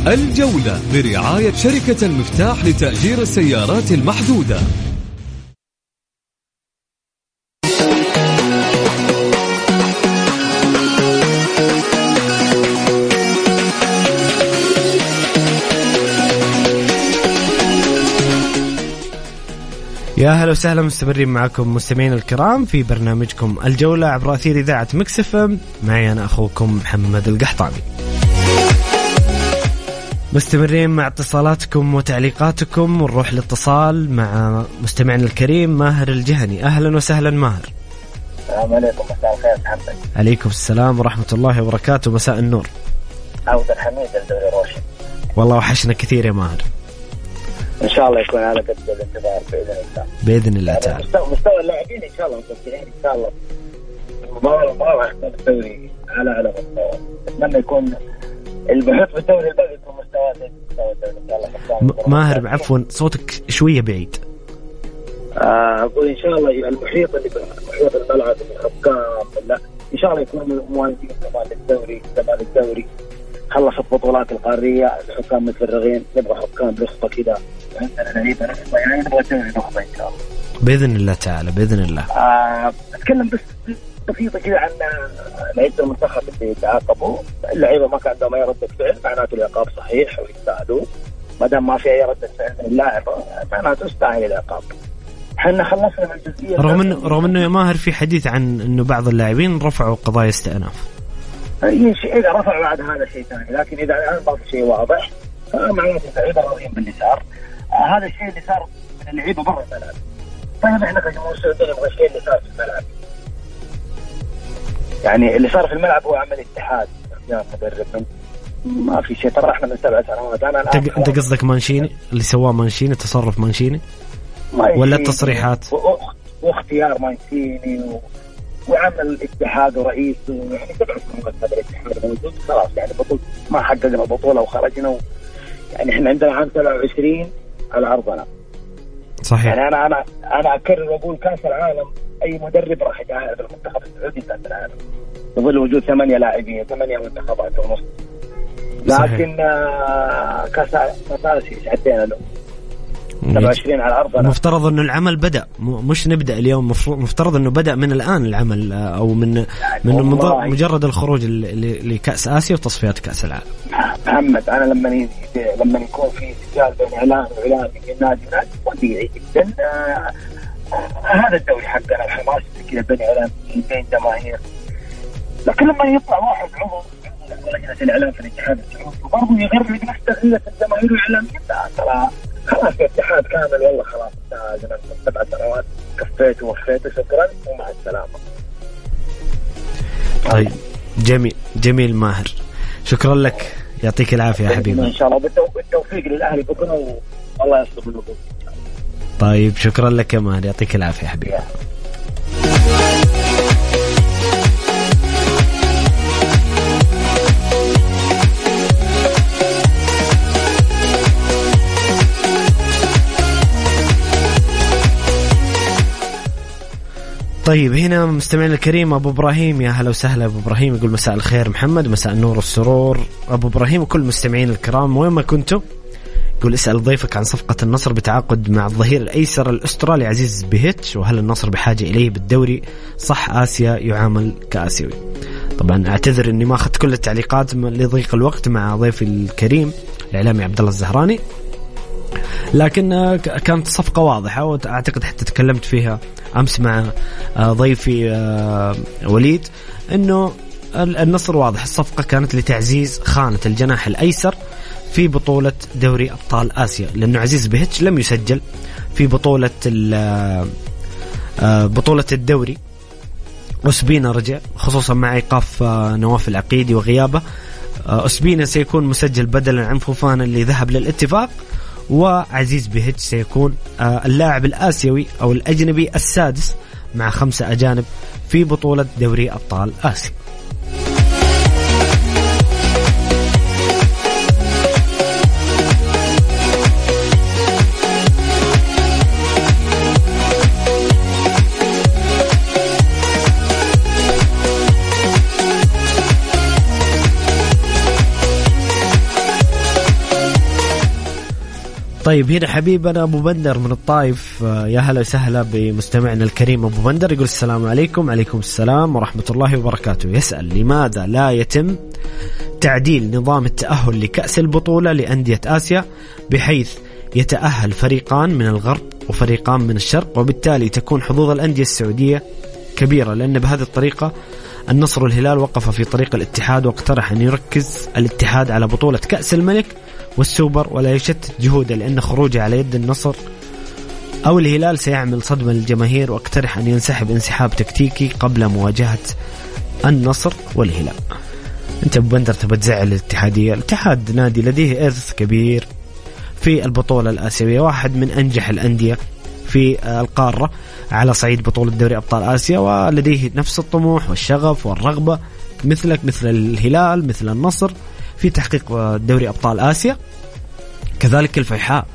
الجولة برعاية شركة المفتاح لتأجير السيارات المحدودة. يا هلا وسهلا مستمرين معكم مستمعينا الكرام في برنامجكم الجولة عبر أثير إذاعة Mix FM معي أنا أخوكم محمد القحطاني. مستمرين مع اتصالاتكم وتعليقاتكم ونروح الاتصال مع مستمعنا الكريم ماهر الجهني. أهلا وسهلا ماهر. السلام عليكم مساء الخير محمد. عليكم السلام ورحمة الله وبركاته. مساء النور. عودة الحميد الدوري روشن والله وحشنا كثير يا ماهر. إن شاء الله يكون على قد الانتظار بإذن الله. بإذن الله تعالى. مستوى, مستوى اللاعبين إن شاء الله متوقعين إن شاء الله. المباراة المباراه الدوري على على مستوى. أتمنى يكون البحوث بالدوري الباقي يكون مستوى مستوى الدوري إن شاء الله ماهر عفوا صوتك شوية بعيد. آه، أقول إن شاء الله المحيط اللي محيط الملعب الحكام لا إن شاء الله يكونوا موازين كمان للدوري كمان الدوري. خلصت بطولات القارية الحكام متفرغين نبغى حكام نخبه كذا عندنا لعيبه نخبه يعني نبغى نخبه ان شاء الله بإذن الله تعالى بإذن الله. آه أتكلم بس بسيطة كذا عن لعيبة المنتخب اللي تعاقبوا. اللعيبة ما كان عندهم أي ردة فعل معناته العقاب صحيح ويستاهلوا. ما دام ما في أي ردة فعل من اللاعب معناته يستاهل العقاب. إحنا خلصنا من الجزئية. رغم انه رغم إنه يا ماهر في حديث عن إنه بعض اللاعبين رفعوا قضايا استئناف. إذا رفع بعد هذا شيء ثاني لكن إذا الآن ما في شيء واضح فمعناته اللعيبه راضيين باللي صار هذا الشيء اللي صار من اللعيبة برا الملعب. طيب إحنا كجمهور سعودي نبغى الشيء اللي صار في الملعب. يعني اللي صار في الملعب هو عمل اتحاد اختيار مدرب ما في شيء. ترى إحنا من سبع سنوات أنا الآن انت قصدك مانشيني؟ اللي سواه مانشيني تصرف مانشيني؟ ولا التصريحات؟ واختيار مانشيني و... وعمل الاتحاد ورئيسه يعني سبع سنوات هذا الاتحاد موجود خلاص يعني بطولة ما حققنا بطولة وخرجنا و... يعني إحنا عندنا عام 27 على أرضنا. صحيح. يعني أنا أنا أنا أكرر وأقول كأس العالم أي مدرب راح يتعاهد المنتخب السعودي كأس العالم. بظل وجود ثمانية لاعبين ثمانية منتخبات ونص. لكن آه كاس كأس آسيا عدينا له. 27 على ارضنا المفترض إنه العمل بدأ. مش نبدأ اليوم مفترض إنه بدأ من الآن العمل آه، أو من من والله. مض- مجرد الخروج لكأس آسيا وتصفيات كأس العالم. محمد أنا لما لما يكون في سجال بين اعلان واعلان بين نادي ونادي طبيعي جدا آه، هذا الدوري حقنا الحماس كذا بين اعلان بين جماهير. لكن لما يطلع واحد عضو لجنه الإعلام في الاتحاد السعودي وبرضه يغرد نفسه قله الجماهير والاعلاميين لا ترى خلاص يا اتحاد كامل والله خلاص انتهى زمان سبع سنوات كفيت ووفيت شكرا ومع السلامة. طيب جميل جميل ماهر. شكرا لك يعطيك العافية يا ان حبيبي. شاء الله بالتو- بالتوفيق للاهلي بكره والله الوقوف طيب شكرا لك يا ماهر يعطيك العافية يا حبيبي. طيب هنا مستمعنا الكريم أبو إبراهيم. يا هلا وسهلا أبو إبراهيم. يقول مساء الخير محمد مساء النور والسرور. أبو إبراهيم وكل المستمعين الكرام وين ما كنتوا يقول اسأل ضيفك عن صفقة النصر بتعاقد مع الظهير الأيسر الأسترالي عزيز بيهتش وهل النصر بحاجة إليه بالدوري؟ صح آسيا يعامل كآسيوي. طبعا أعتذر إني ما أخذت كل التعليقات لضيق الوقت مع ضيفي الكريم الإعلامي عبد الله الزهراني. لكن آه، كانت صفقة واضحة وأعتقد حتى تكلمت فيها أمس مع آه، ضيفي آه، وليد ال- النصر واضح الصفقة كانت لتعزيز خانة الجناح الأيسر في بطولة دوري أبطال آسيا لأنه عزيز بيهتش لم يسجل في بطولة بطولة الدوري. أسبينا رجع خصوصا مع إيقاف نواف العقيدي وغيابه. أسبينا سيكون مسجل بدلا عن فوفانا اللي ذهب للاتفاق. وعزيز بيهج سيكون آه، اللاعب الآسيوي أو الأجنبي السادس مع خمسة أجانب في بطولة دوري أبطال آسيا. طيب هنا حبيبنا أبو بندر من الطايف آه، يا هلا وسهلا بمستمعنا الكريم أبو بندر. يقول السلام عليكم. عليكم السلام ورحمة الله وبركاته. يسأل لماذا لا يتم تعديل نظام التأهل لكأس البطولة لأندية آسيا بحيث يتأهل فريقان من الغرب وفريقان من الشرق؟ وبالتالي تكون حظوظ الأندية السعودية كبيرة لأن بهذه الطريقة النصر والهلال وقف في طريق الاتحاد واقترح أن يركز الاتحاد على بطولة كأس الملك والسوبر ولا يشتت جهوده لأن خروجه على يد النصر أو الهلال سيعمل صدمة للجماهير وأقترح أن ينسحب انسحاب تكتيكي قبل مواجهة النصر والهلال. أنت أبو بندر تبى تزعل الاتحادية؟ الاتحاد نادي لديه إرث كبير في البطولة الآسيوية واحد من أنجح الأندية في القارة على صعيد بطولة دوري أبطال آسيا ولديه نفس الطموح والشغف والرغبة مثلك مثل الهلال مثل النصر. في تحقيق دوري أبطال آسيا. كذلك الفيحاء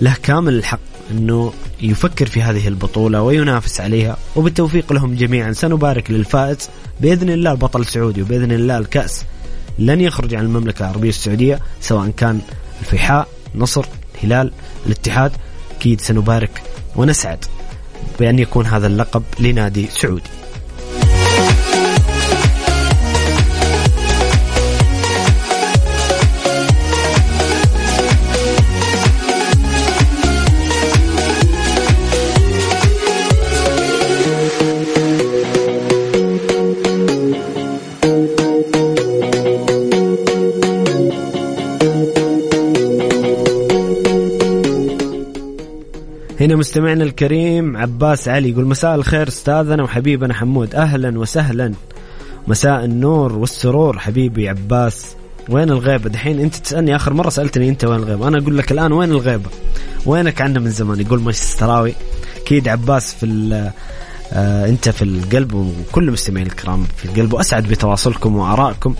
له كامل الحق إنه يفكر في هذه البطولة وينافس عليها وبالتوفيق لهم جميعا سنبارك للفائز. بإذن الله البطل السعودي وبإذن الله الكأس لن يخرج عن المملكة العربية السعودية سواء كان الفيحاء نصر الهلال الاتحاد. أكيد سنبارك ونسعد بأن يكون هذا اللقب لنادي سعودي. هنا مستمعنا الكريم عباس علي يقول مساء الخير أستاذنا وحبيبنا حمود. أهلا وسهلا. مساء النور والسرور حبيبي عباس. وين الغيبة؟ دحين أنت تسألني آخر مرة سألتني أنت وين الغيبة. أنا أقول لك الآن وين الغيبة؟ وينك عنا من زمان؟ يقول مانشستراوي أكيد عباس في آه أنت في القلب وكل مستمعين الكرام في القلب. وأسعد بتواصلكم وآرائكم.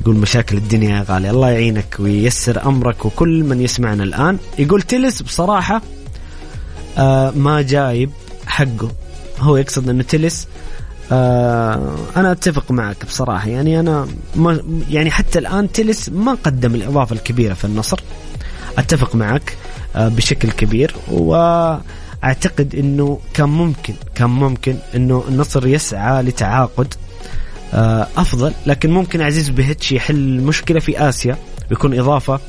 يقول مشاكل الدنيا يا غالي. الله يعينك وييسر أمرك وكل من يسمعنا الآن. يقول تلس بصراحة آه ما جايب حقه. هو يقصد إنه تلس. آه أنا أتفق معك بصراحة. يعني أنا ما يعني حتى الآن تلس ما قدم الإضافة الكبيرة في النصر. أتفق معك آه، بشكل كبير. وأعتقد إنه كان ممكن كان ممكن إنه النصر يسعى لتعاقد أفضل. لكن ممكن عزيز بهتش يحل المشكلة في آسيا ويكون إضافة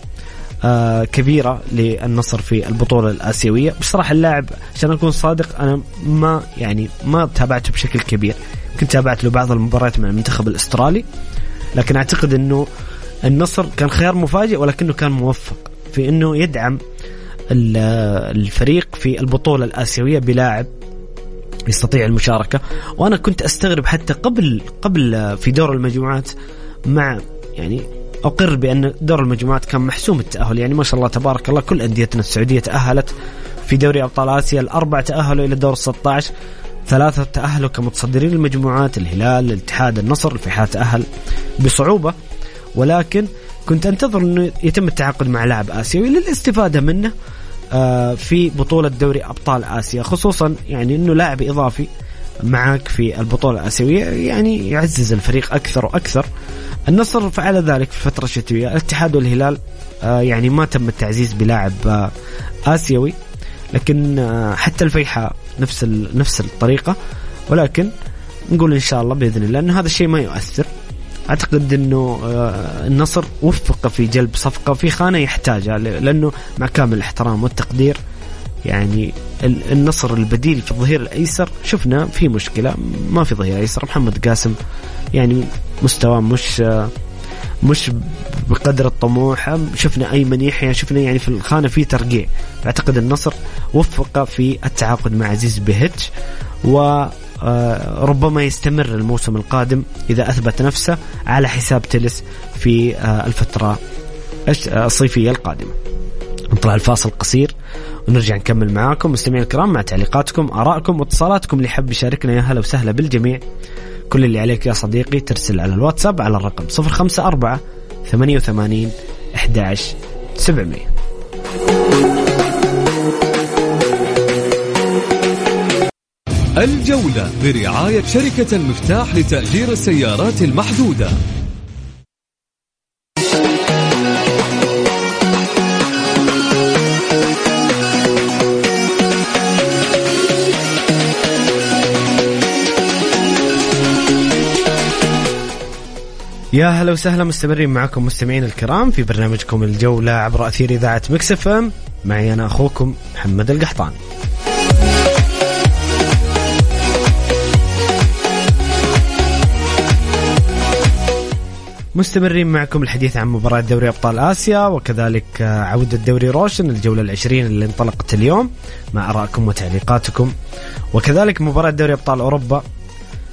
آه، كبيرة للنصر في البطولة الآسيوية. بصراحة اللاعب عشان أكون صادق أنا ما يعني ما تابعته بشكل كبير. كنت تابعت له بعض المباريات مع المنتخب الأسترالي لكن أعتقد أنه النصر كان خيار مفاجئ ولكنه كان موفق في أنه يدعم الفريق في البطولة الآسيوية بلاعب يستطيع المشاركة. وأنا كنت أستغرب حتى قبل قبل في دور المجموعات مع يعني أقر بأن دور المجموعات كان محسوم التأهل. يعني ما شاء الله تبارك الله كل أنديتنا السعودية تأهلت في دوري أبطال آسيا. الأربع تأهلوا إلى الدور 16 ثلاثة تأهلوا كمتصدرين المجموعات. الهلال الاتحاد النصر. الفيحاء تأهل بصعوبة. ولكن كنت أنتظر إنه يتم التعاقد مع لاعب آسيوي للاستفادة منه آه، في بطولة دوري أبطال آسيا. خصوصا يعني أنه لاعب إضافي معك في البطولة الآسيوية يعني يعزز الفريق أكثر وأكثر. النصر فعل ذلك في الفترة الشتوية الاتحاد والهلال آه، يعني ما تم التعزيز بلاعب آه، آسيوي لكن حتى الفيحاء نفس نفس الطريقة. ولكن نقول إن شاء الله بإذن الله أن هذا الشيء ما يؤثر. أعتقد إنه آه، النصر وفق في جلب صفقة في خانة يحتاجها لأنه مع كامل الاحترام والتقدير يعني النصر البديل في الظهير الأيسر شفنا في مشكلة ما في ظهير أيسر. محمد قاسم يعني مستواه مش آه، مش بقدر الطموح. شفنا ايمن يحيى شفنا يعني في الخانة في ترقيع. أعتقد النصر وفق في التعاقد مع عزيز بهتش و آه، ربما يستمر الموسم القادم إذا أثبت نفسه على حساب تلس في آه، الفترة الصيفية القادمة. نطلع الفاصل قصير ونرجع نكمل معاكم. مستمعين الكرام مع تعليقاتكم آرائكم واتصالاتكم اللي يحب يشاركنا. يا هلا وسهلا بالجميع. كل اللي عليك يا صديقي ترسل على الواتساب على الرقم 054 88 11 700 الجولة برعاية شركة المفتاح لتأجير السيارات المحدودة. يا هلا وسهلا مستمرين معكم مستمعين الكرام في برنامجكم الجولة عبر أثير إذاعة Mix FM. معي أنا أخوكم محمد القحطاني مستمرين معكم الحديث عن مباراة دوري أبطال آسيا وكذلك عودة دوري روشن الجولة العشرين اللي انطلقت اليوم. مع آرائكم وتعليقاتكم. وكذلك مباراة دوري أبطال أوروبا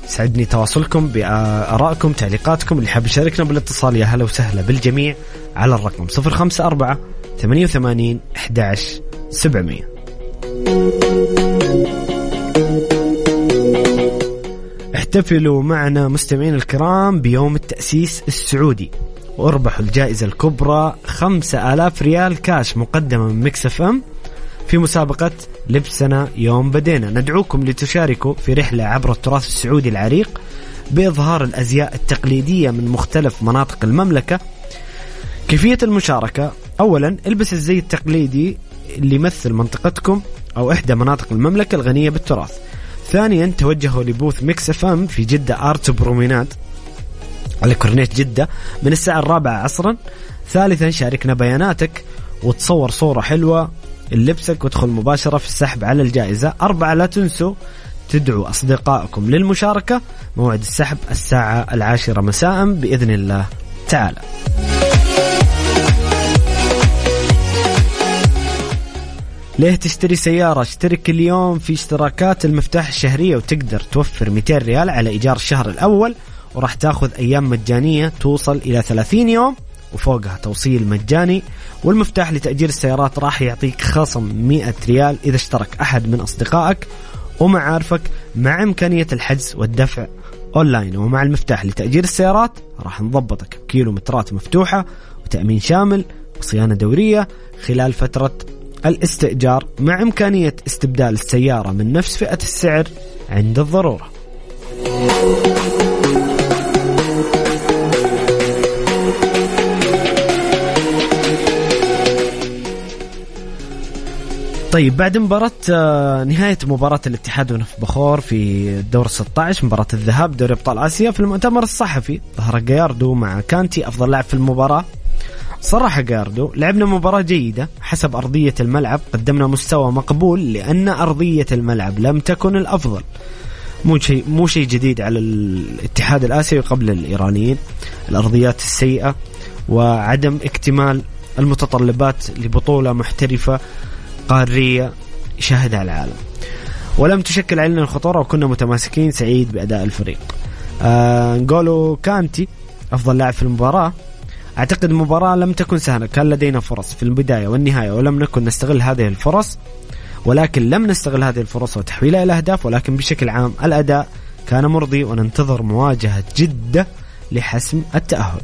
سعدني تواصلكم بآرائكم تعليقاتكم. اللي حاب يشاركنا بالاتصال يا هلا وسهلا بالجميع على الرقم 054 88 11 700 احتفلوا معنا مستمعين الكرام بيوم التأسيس السعودي. واربحوا الجائزة الكبرى خمسة آلاف ريال كاش مقدمة من Mix FM. في مسابقة لبسنا يوم بدينا. ندعوكم لتشاركوا في رحلة عبر التراث السعودي العريق بإظهار الأزياء التقليدية من مختلف مناطق المملكة. كيفية المشاركة؟ أولا البس الزي التقليدي اللي يمثل منطقتكم أو إحدى مناطق المملكة الغنية بالتراث. ثانيا توجهوا ل booth Mix FM في جدة Art Promenade على كورنيش جدة من الساعة الرابعة عصرا. ثالثا شاركنا بياناتك وتصور صورة حلوة لبسك وادخل مباشرة في السحب على الجائزة. أربعة لا تنسوا تدعوا أصدقائكم للمشاركة. موعد السحب الساعة العاشرة مساء بإذن الله تعالى. ليه تشتري سيارة؟ اشترك اليوم في اشتراكات المفتاح الشهرية وتقدر توفر 200 ريال على إيجار الشهر الأول وراح تاخذ أيام مجانية توصل إلى 30 يوم. وفوقها توصيل مجاني والمفتاح لتأجير السيارات راح يعطيك خصم 100 ريال إذا اشترك أحد من أصدقائك ومعارفك مع إمكانية الحجز والدفع أونلاين ومع المفتاح لتأجير السيارات راح نضبطك كيلومترات مفتوحة وتأمين شامل وصيانة دورية خلال فترة الاستئجار مع إمكانية استبدال السيارة من نفس فئة السعر عند الضرورة. طيب بعد مباراة آه، نهاية مباراة الاتحاد ونف بخور في الدور 16 مباراة الذهاب دوري أبطال آسيا في المؤتمر الصحفي. ظهر جاياردو مع كانتي أفضل لاعب في المباراة. صرح جاردو لعبنا مباراة جيدة حسب أرضية الملعب قدمنا مستوى مقبول لأن أرضية الملعب لم تكن الأفضل. مو شيء مو شيء جديد على الاتحاد الآسيوي قبل الإيرانيين. الأرضيات السيئة وعدم اكتمال المتطلبات لبطولة محترفة. قارية يشاهدها العالم. ولم تشكل علينا الخطورة وكنا متماسكين سعيد بأداء الفريق. آه نقولوا كانتي أفضل لاعب في المباراة. أعتقد المباراة لم تكن سهلة كان لدينا فرص في البداية والنهاية ولم نكن نستغل هذه الفرص ولكن لم نستغل هذه الفرص وتحويلها إلى أهداف ولكن بشكل عام الأداء كان مرضي وننتظر مواجهة جدة لحسم التأهل.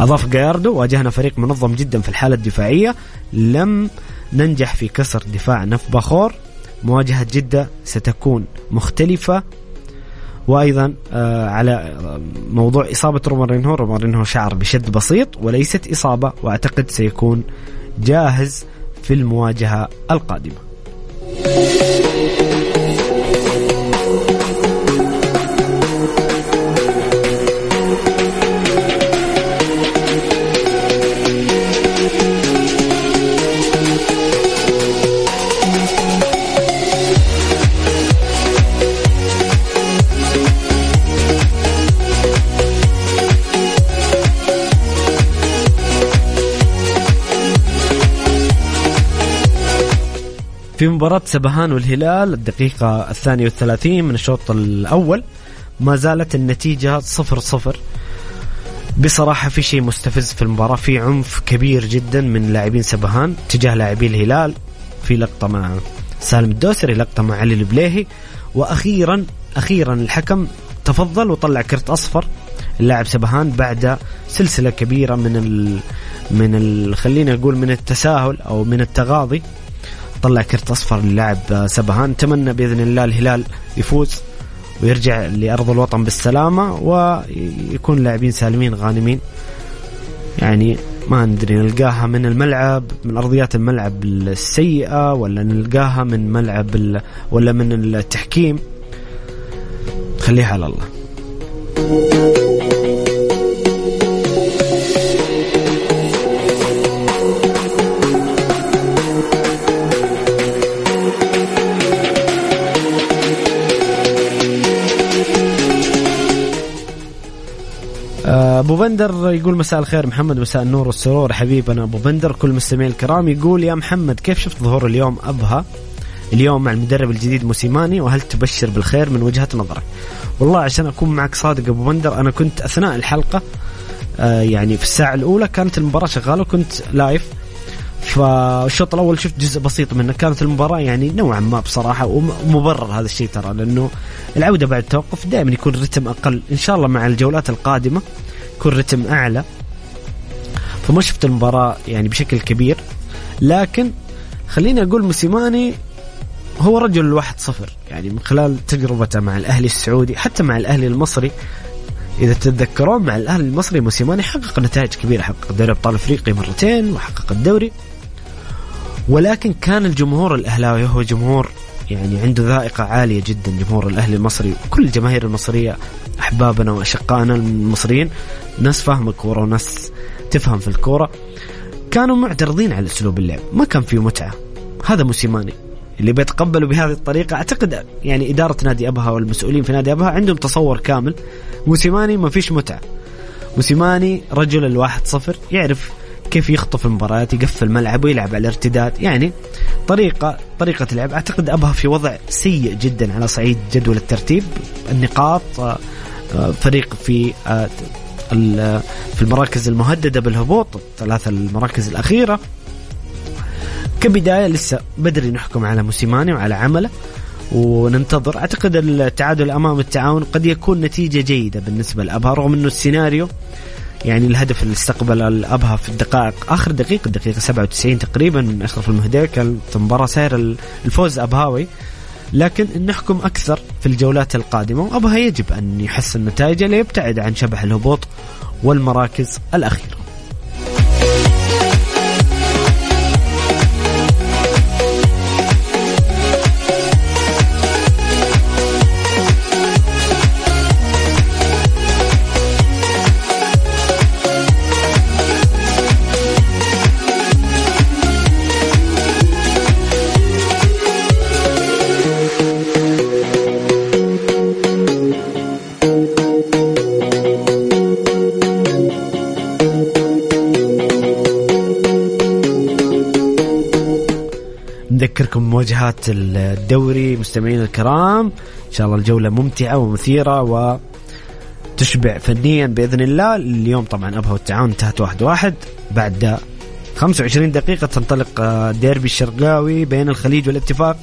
أضاف جاياردو واجهنا فريق منظم جدا في الحالة الدفاعية لم ننجح في كسر دفاع نف باخور مواجهة جدة ستكون مختلفة. وأيضا آه على موضوع إصابة رومارينهو رومارينهو شعر بشد بسيط وليست إصابة وأعتقد سيكون جاهز في المواجهة القادمة. في مباراة سبهان والهلال الدقيقة الثانية والثلاثين من الشوط الأول ما زالت النتيجة صفر صفر. بصراحة في شيء مستفز في المباراة في عنف كبير جدا من لاعبين سبهان تجاه لاعبي الهلال. في لقطة مع سالم الدوسري لقطة مع علي البليهي وأخيرا أخيرا الحكم تفضل وطلع كرت أصفر. اللاعب سبهان بعد سلسلة كبيرة من ال من ال خلينا نقول من التساهل أو من التغاضي طلع كرت أصفر للاعب سبهان. نتمنى بإذن الله الهلال يفوز ويرجع لأرض الوطن بالسلامة ويكون لاعبين سالمين غانمين. يعني ما ندري نلقاها من الملعب من أرضيات الملعب السيئة ولا نلقاها من ملعب ولا من التحكيم. خليها على الله. بندر يقول مساء الخير محمد مساء النور والسرور. حبيبنا أبو بندر. كل مستمعين الكرام يقول يا محمد كيف شفت ظهور اليوم؟ ابها اليوم مع المدرب الجديد موسيماني وهل تبشر بالخير من وجهة نظرك؟ والله عشان أكون معك صادق أبو بندر أنا كنت أثناء الحلقة آه يعني في الساعة الأولى كانت المباراة شغالة وكنت لايف. فالشوط الأول شفت جزء بسيط منه كانت المباراة يعني نوعا ما بصراحة ومبرر هذا الشيء ترى لأنه العودة بعد التوقف دائما يكون الرتم أقل إن شاء الله مع الجولات القادمة. يكون رتم أعلى. فما شفت المباراة يعني بشكل كبير. لكن خليني أقول موسيماني هو رجل الواحد صفر. يعني من خلال تجربته مع الأهلي السعودي حتى مع الأهلي المصري إذا تتذكرون مع الأهلي المصري موسيماني حقق نتائج كبيرة. حقق دوري أبطال أفريقيا مرتين وحقق الدوري. ولكن كان الجمهور الأهلاوي هو جمهور يعني عنده ذائقة عالية جدا جمهور الأهلي المصري كل الجماهير المصرية أحبابنا وأشقائنا المصريين ناس فاهمة كورة وناس تفهم في الكورة كانوا معترضين على أسلوب اللعب ما كان فيه متعة. هذا موسيماني اللي بيتقبلوا بهذه الطريقة أعتقد يعني إدارة نادي أبها والمسؤولين في نادي أبها عندهم تصور كامل. موسيماني ما فيش متعة. موسيماني رجل الواحد صفر يعرف كيف يخطف المباريات يقفل الملعب ويلعب على الارتداد يعني طريقة طريقة لعب. أعتقد أبها في وضع سيء جدا على صعيد جدول الترتيب. النقاط آه، آه، فريق في آه، في المراكز المهددة بالهبوط الثلاثة المراكز الأخيرة. كبداية لسه بدري نحكم على موسيماني وعلى عمله وننتظر. أعتقد التعادل أمام التعاون قد يكون نتيجة جيدة بالنسبة لأبها رغم إنه السيناريو يعني الهدف اللي استقبل الأبها في الدقائق آخر دقيقة الدقيقة 97 تقريبا من أشرف المهدي كانت المباراه سائر الفوز أبهاوي. لكن نحكم أكثر في الجولات القادمة وأبها يجب أن يحسن نتائجه ليبتعد عن شبح الهبوط والمراكز الأخيرة. نذكركم مواجهات الدوري مستمعين الكرام. إن شاء الله الجولة ممتعة ومثيرة و تشبع فنيا بإذن الله. اليوم طبعا ابها والتعاون انتهت واحد واحد. بعد 25 دقيقة تنطلق آه، ديربي الشرقاوي بين الخليج والاتفاق.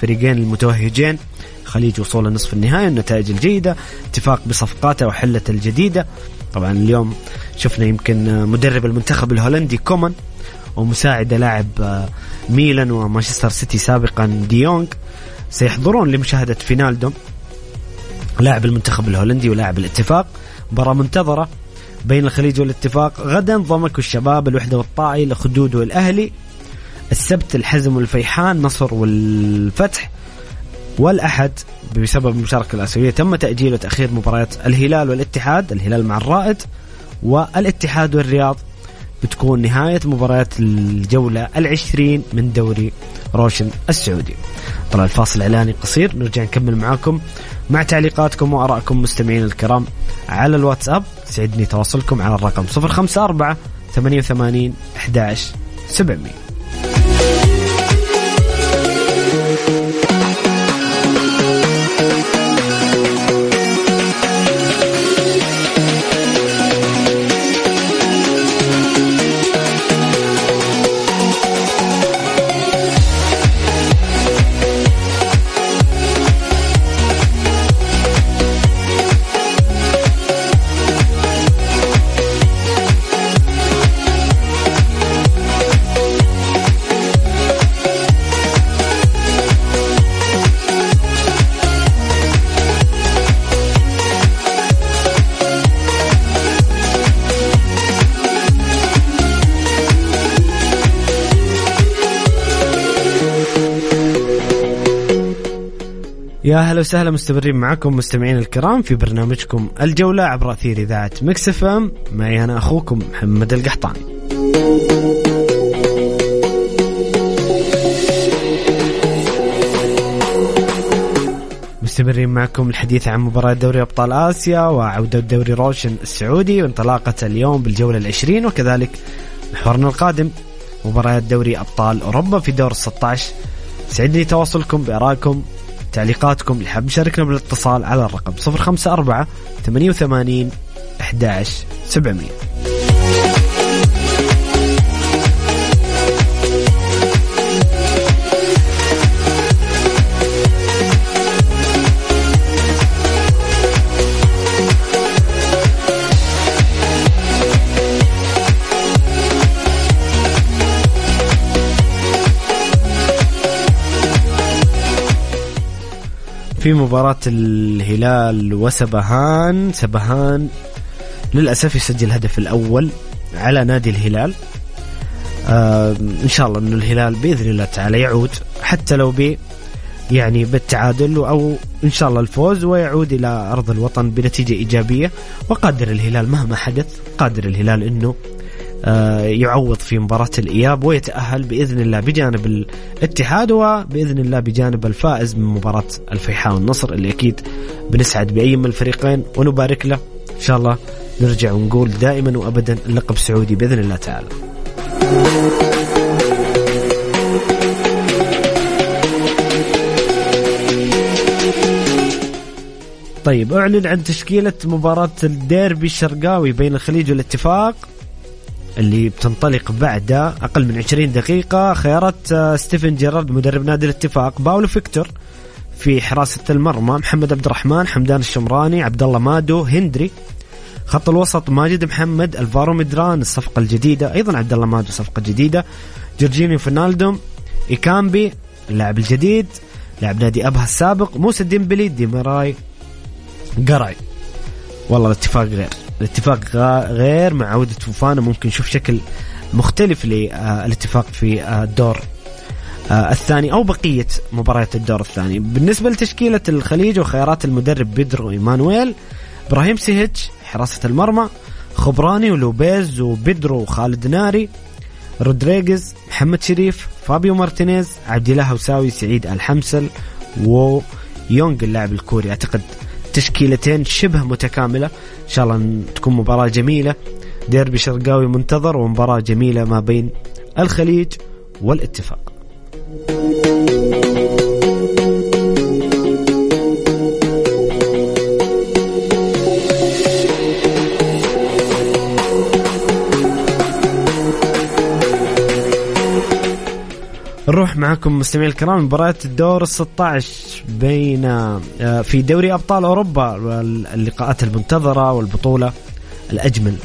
فريقين المتوهجين. الخليج وصول نصف النهائي النتائج الجيدة. اتفاق بصفقاته وحلة الجديدة. طبعا اليوم شفنا يمكن آه، مدرب المنتخب الهولندي كومان. ومساعد لاعب آه، ميلان ومانشستر سيتي سابقا ديونغ سيحضرون لمشاهدة فينالدوم لاعب المنتخب الهولندي ولاعب الاتفاق. مباراة منتظرة بين الخليج والاتفاق. غدا ضمك الشباب الوحدة والطائي الخدود والأهلي السبت الحزم والفيحان نصر والفتح. والأحد بسبب المشاركة الآسيوية تم تأجيل وتأخير مباريات الهلال والاتحاد الهلال مع الرائد والاتحاد والرياض. بتكون نهاية مباريات الجولة العشرين من دوري روشن السعودي. طلع الفاصل إعلاني قصير نرجع نكمل معاكم مع تعليقاتكم وآرائكم مستمعين الكرام على الواتساب. سعدني تواصلكم على الرقم 054 88 11 700 يا هلا وسهلا مستمرين معكم مستمعين الكرام في برنامجكم الجولة عبر أثير إذاعة Mix FM. معي أنا أخوكم محمد القحطاني. مستمرين معكم الحديث عن مباراة دوري أبطال آسيا وعودة دوري روشن السعودي وانطلاقة اليوم بالجولة العشرين وكذلك محورنا القادم مباريات دوري أبطال أوروبا في دور 16 سعدني تواصلكم بآرائكم تعليقاتكم اللي حاب يشاركنا بالاتصال على الرقم 054 88 11 700 في مباراة الهلال وسبهان. سبهان للأسف يسجل الهدف الأول على نادي الهلال. آه إن شاء الله أن الهلال بإذن الله تعالى يعود حتى لو ب يعني بالتعادل أو إن شاء الله الفوز ويعود إلى أرض الوطن بنتيجة إيجابية. وقادر الهلال مهما حدث قادر الهلال أنه يعوض في مباراة الإياب ويتأهل بإذن الله بجانب الاتحاد وبإذن الله بجانب الفائز من مباراة الفيحاء والنصر اللي أكيد بنسعد بأي من الفريقين ونبارك له. إن شاء الله نرجع ونقول دائما وأبدا اللقب سعودي بإذن الله تعالى. طيب أعلن عن تشكيلة مباراة الديربي الشرقاوي بين الخليج والاتفاق. اللي بتنطلق بعد أقل من 20 دقيقة خيارات آه، ستيفن جيرارد مدرب نادي الاتفاق باولو فيكتور في حراسه المرمى محمد عبد الرحمن حمدان الشمراني عبد الله مادو هندري. خط الوسط ماجد محمد الفارو مدران الصفقة الجديدة أيضا عبد الله مادو صفقة جديدة. جورجينيو فينالدوم إيكامبي اللاعب الجديد لاعب نادي أبها السابق موسى ديمبلي ديميراي قرعي والله الاتفاق غير. الاتفاق غير مع عودة فوفانا ممكن نشوف شكل مختلف للاتفاق في الدور آه، الثاني أو بقية مباريات الدور الثاني. بالنسبة لتشكيلة الخليج وخيارات المدرب بيدرو إيمانويل إبراهيم شيهيتش حراسة المرمى خبراني ولوبيز وبيدرو وخالد ناري رودريغيز محمد شريف فابيو مارتينيز عبد الله هوساوي سعيد الحمسل ويونغ اللاعب الكوري. أعتقد تشكيلتين شبه متكاملة. إن شاء الله تكون مباراة جميلة. ديربي شرقاوي منتظر ومباراة جميلة ما بين الخليج والاتفاق. معكم مستمعي الكرام مباراة الدور ال 16 بين آه، في دوري أبطال أوروبا اللقاءات المنتظرة والبطولة الأجمل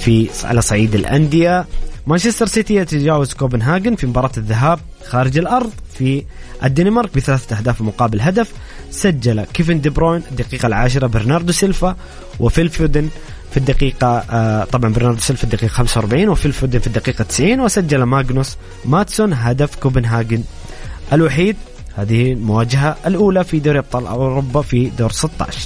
في على صعيد الأندية. مانشستر سيتي يتجاوز كوبنهاجن في مباراة الذهاب خارج الأرض في الدنمارك بثلاثة أهداف مقابل هدف. سجل كيفن دي بروين الدقيقة العاشرة برناردو سيلفا وفيل فودن في الدقيقة آه طبعا برناردو سيلفا في الدقيقة 45 وفيل فودن في الدقيقة 90 وسجل ماغنوس ماتسون هدف كوبنهاجن الوحيد. هذه المواجهة الأولى في دوري أبطال أوروبا في دور 16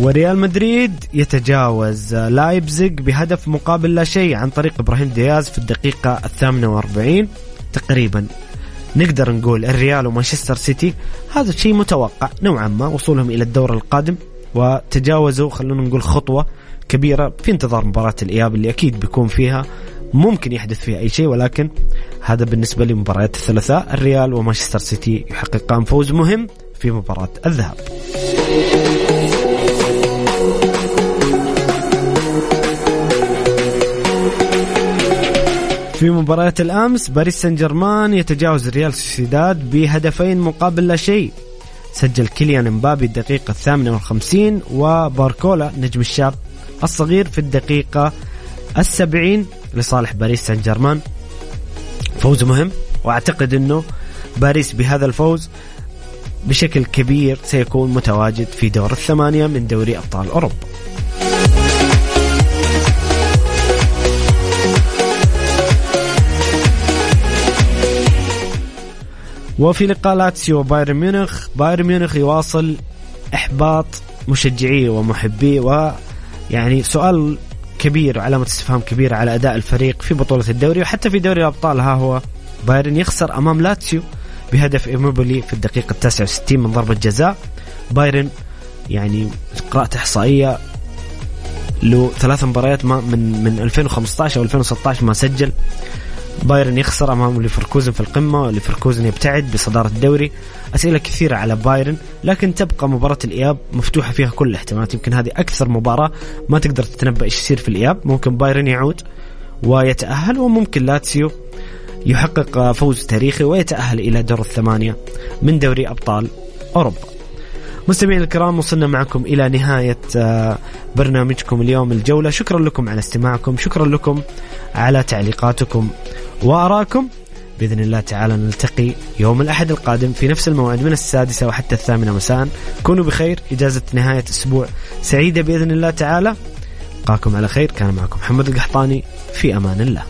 وريال مدريد يتجاوز لايبزيج بهدف مقابل لا شيء عن طريق إبراهيم دياز في الدقيقة الثامنة وأربعين. تقريبا نقدر نقول الريال ومانشستر سيتي هذا شيء متوقع نوعا ما وصولهم إلى الدور القادم وتجاوزوا خلونا نقول خطوة كبيرة في انتظار مباراة الإياب اللي أكيد بيكون فيها ممكن يحدث فيها أي شيء ولكن هذا بالنسبة لمباريات الثلاثاء الريال ومانشستر سيتي يحققان فوز مهم في مباراة الذهاب. في مباراة الأمس باريس سان جيرمان يتجاوز ريال سوسيداد بهدفين مقابل لا شيء. سجل كيليان مبابي الدقيقة الثامنة والخمسين وباركولا نجم الشاب الصغير في الدقيقة السبعين لصالح باريس سان جيرمان فوز مهم وأعتقد إنه باريس بهذا الفوز بشكل كبير سيكون متواجد في دور الثمانية من دوري أبطال أوروبا. وفي لقاء لاتسيو وبايرن ميونخ. بايرن ميونخ يواصل إحباط مشجعيه ومحبيه ويعني سؤال كبير وعلامة استفهام كبيرة على أداء الفريق في بطولة الدوري وحتى في دوري الأبطال. ها هو بايرن يخسر أمام لاتسيو بهدف إيموبيلي في الدقيقة 69 من ضربة جزاء. بايرن يعني قرأت إحصائية له ثلاث مباريات ما من من 2015 أو 2016 ما سجل. بايرن يخسر أمام ليفركوزن في القمة وليفركوزن يبتعد بصدارة الدوري. أسئلة كثيرة على بايرن لكن تبقى مباراة الإياب مفتوحة فيها كل الاحتمالات. يمكن هذه أكثر مباراة ما تقدر تتنبأ إيش يصير في الإياب. ممكن بايرن يعود ويتأهل وممكن لاتسيو يحقق فوز تاريخي ويتأهل إلى دور الثمانية من دوري أبطال أوروبا. مستمعينا الكرام وصلنا معكم إلى نهاية آه، برنامجكم اليوم الجولة. شكرا لكم على استماعكم شكرا لكم على تعليقاتكم وارائكم بإذن الله تعالى نلتقي يوم الأحد القادم في نفس الموعد من السادسة وحتى الثامنة مساء. كونوا بخير إجازة نهاية أسبوع سعيدة بإذن الله تعالى. ألقاكم على خير كان معكم محمد القحطاني في أمان الله.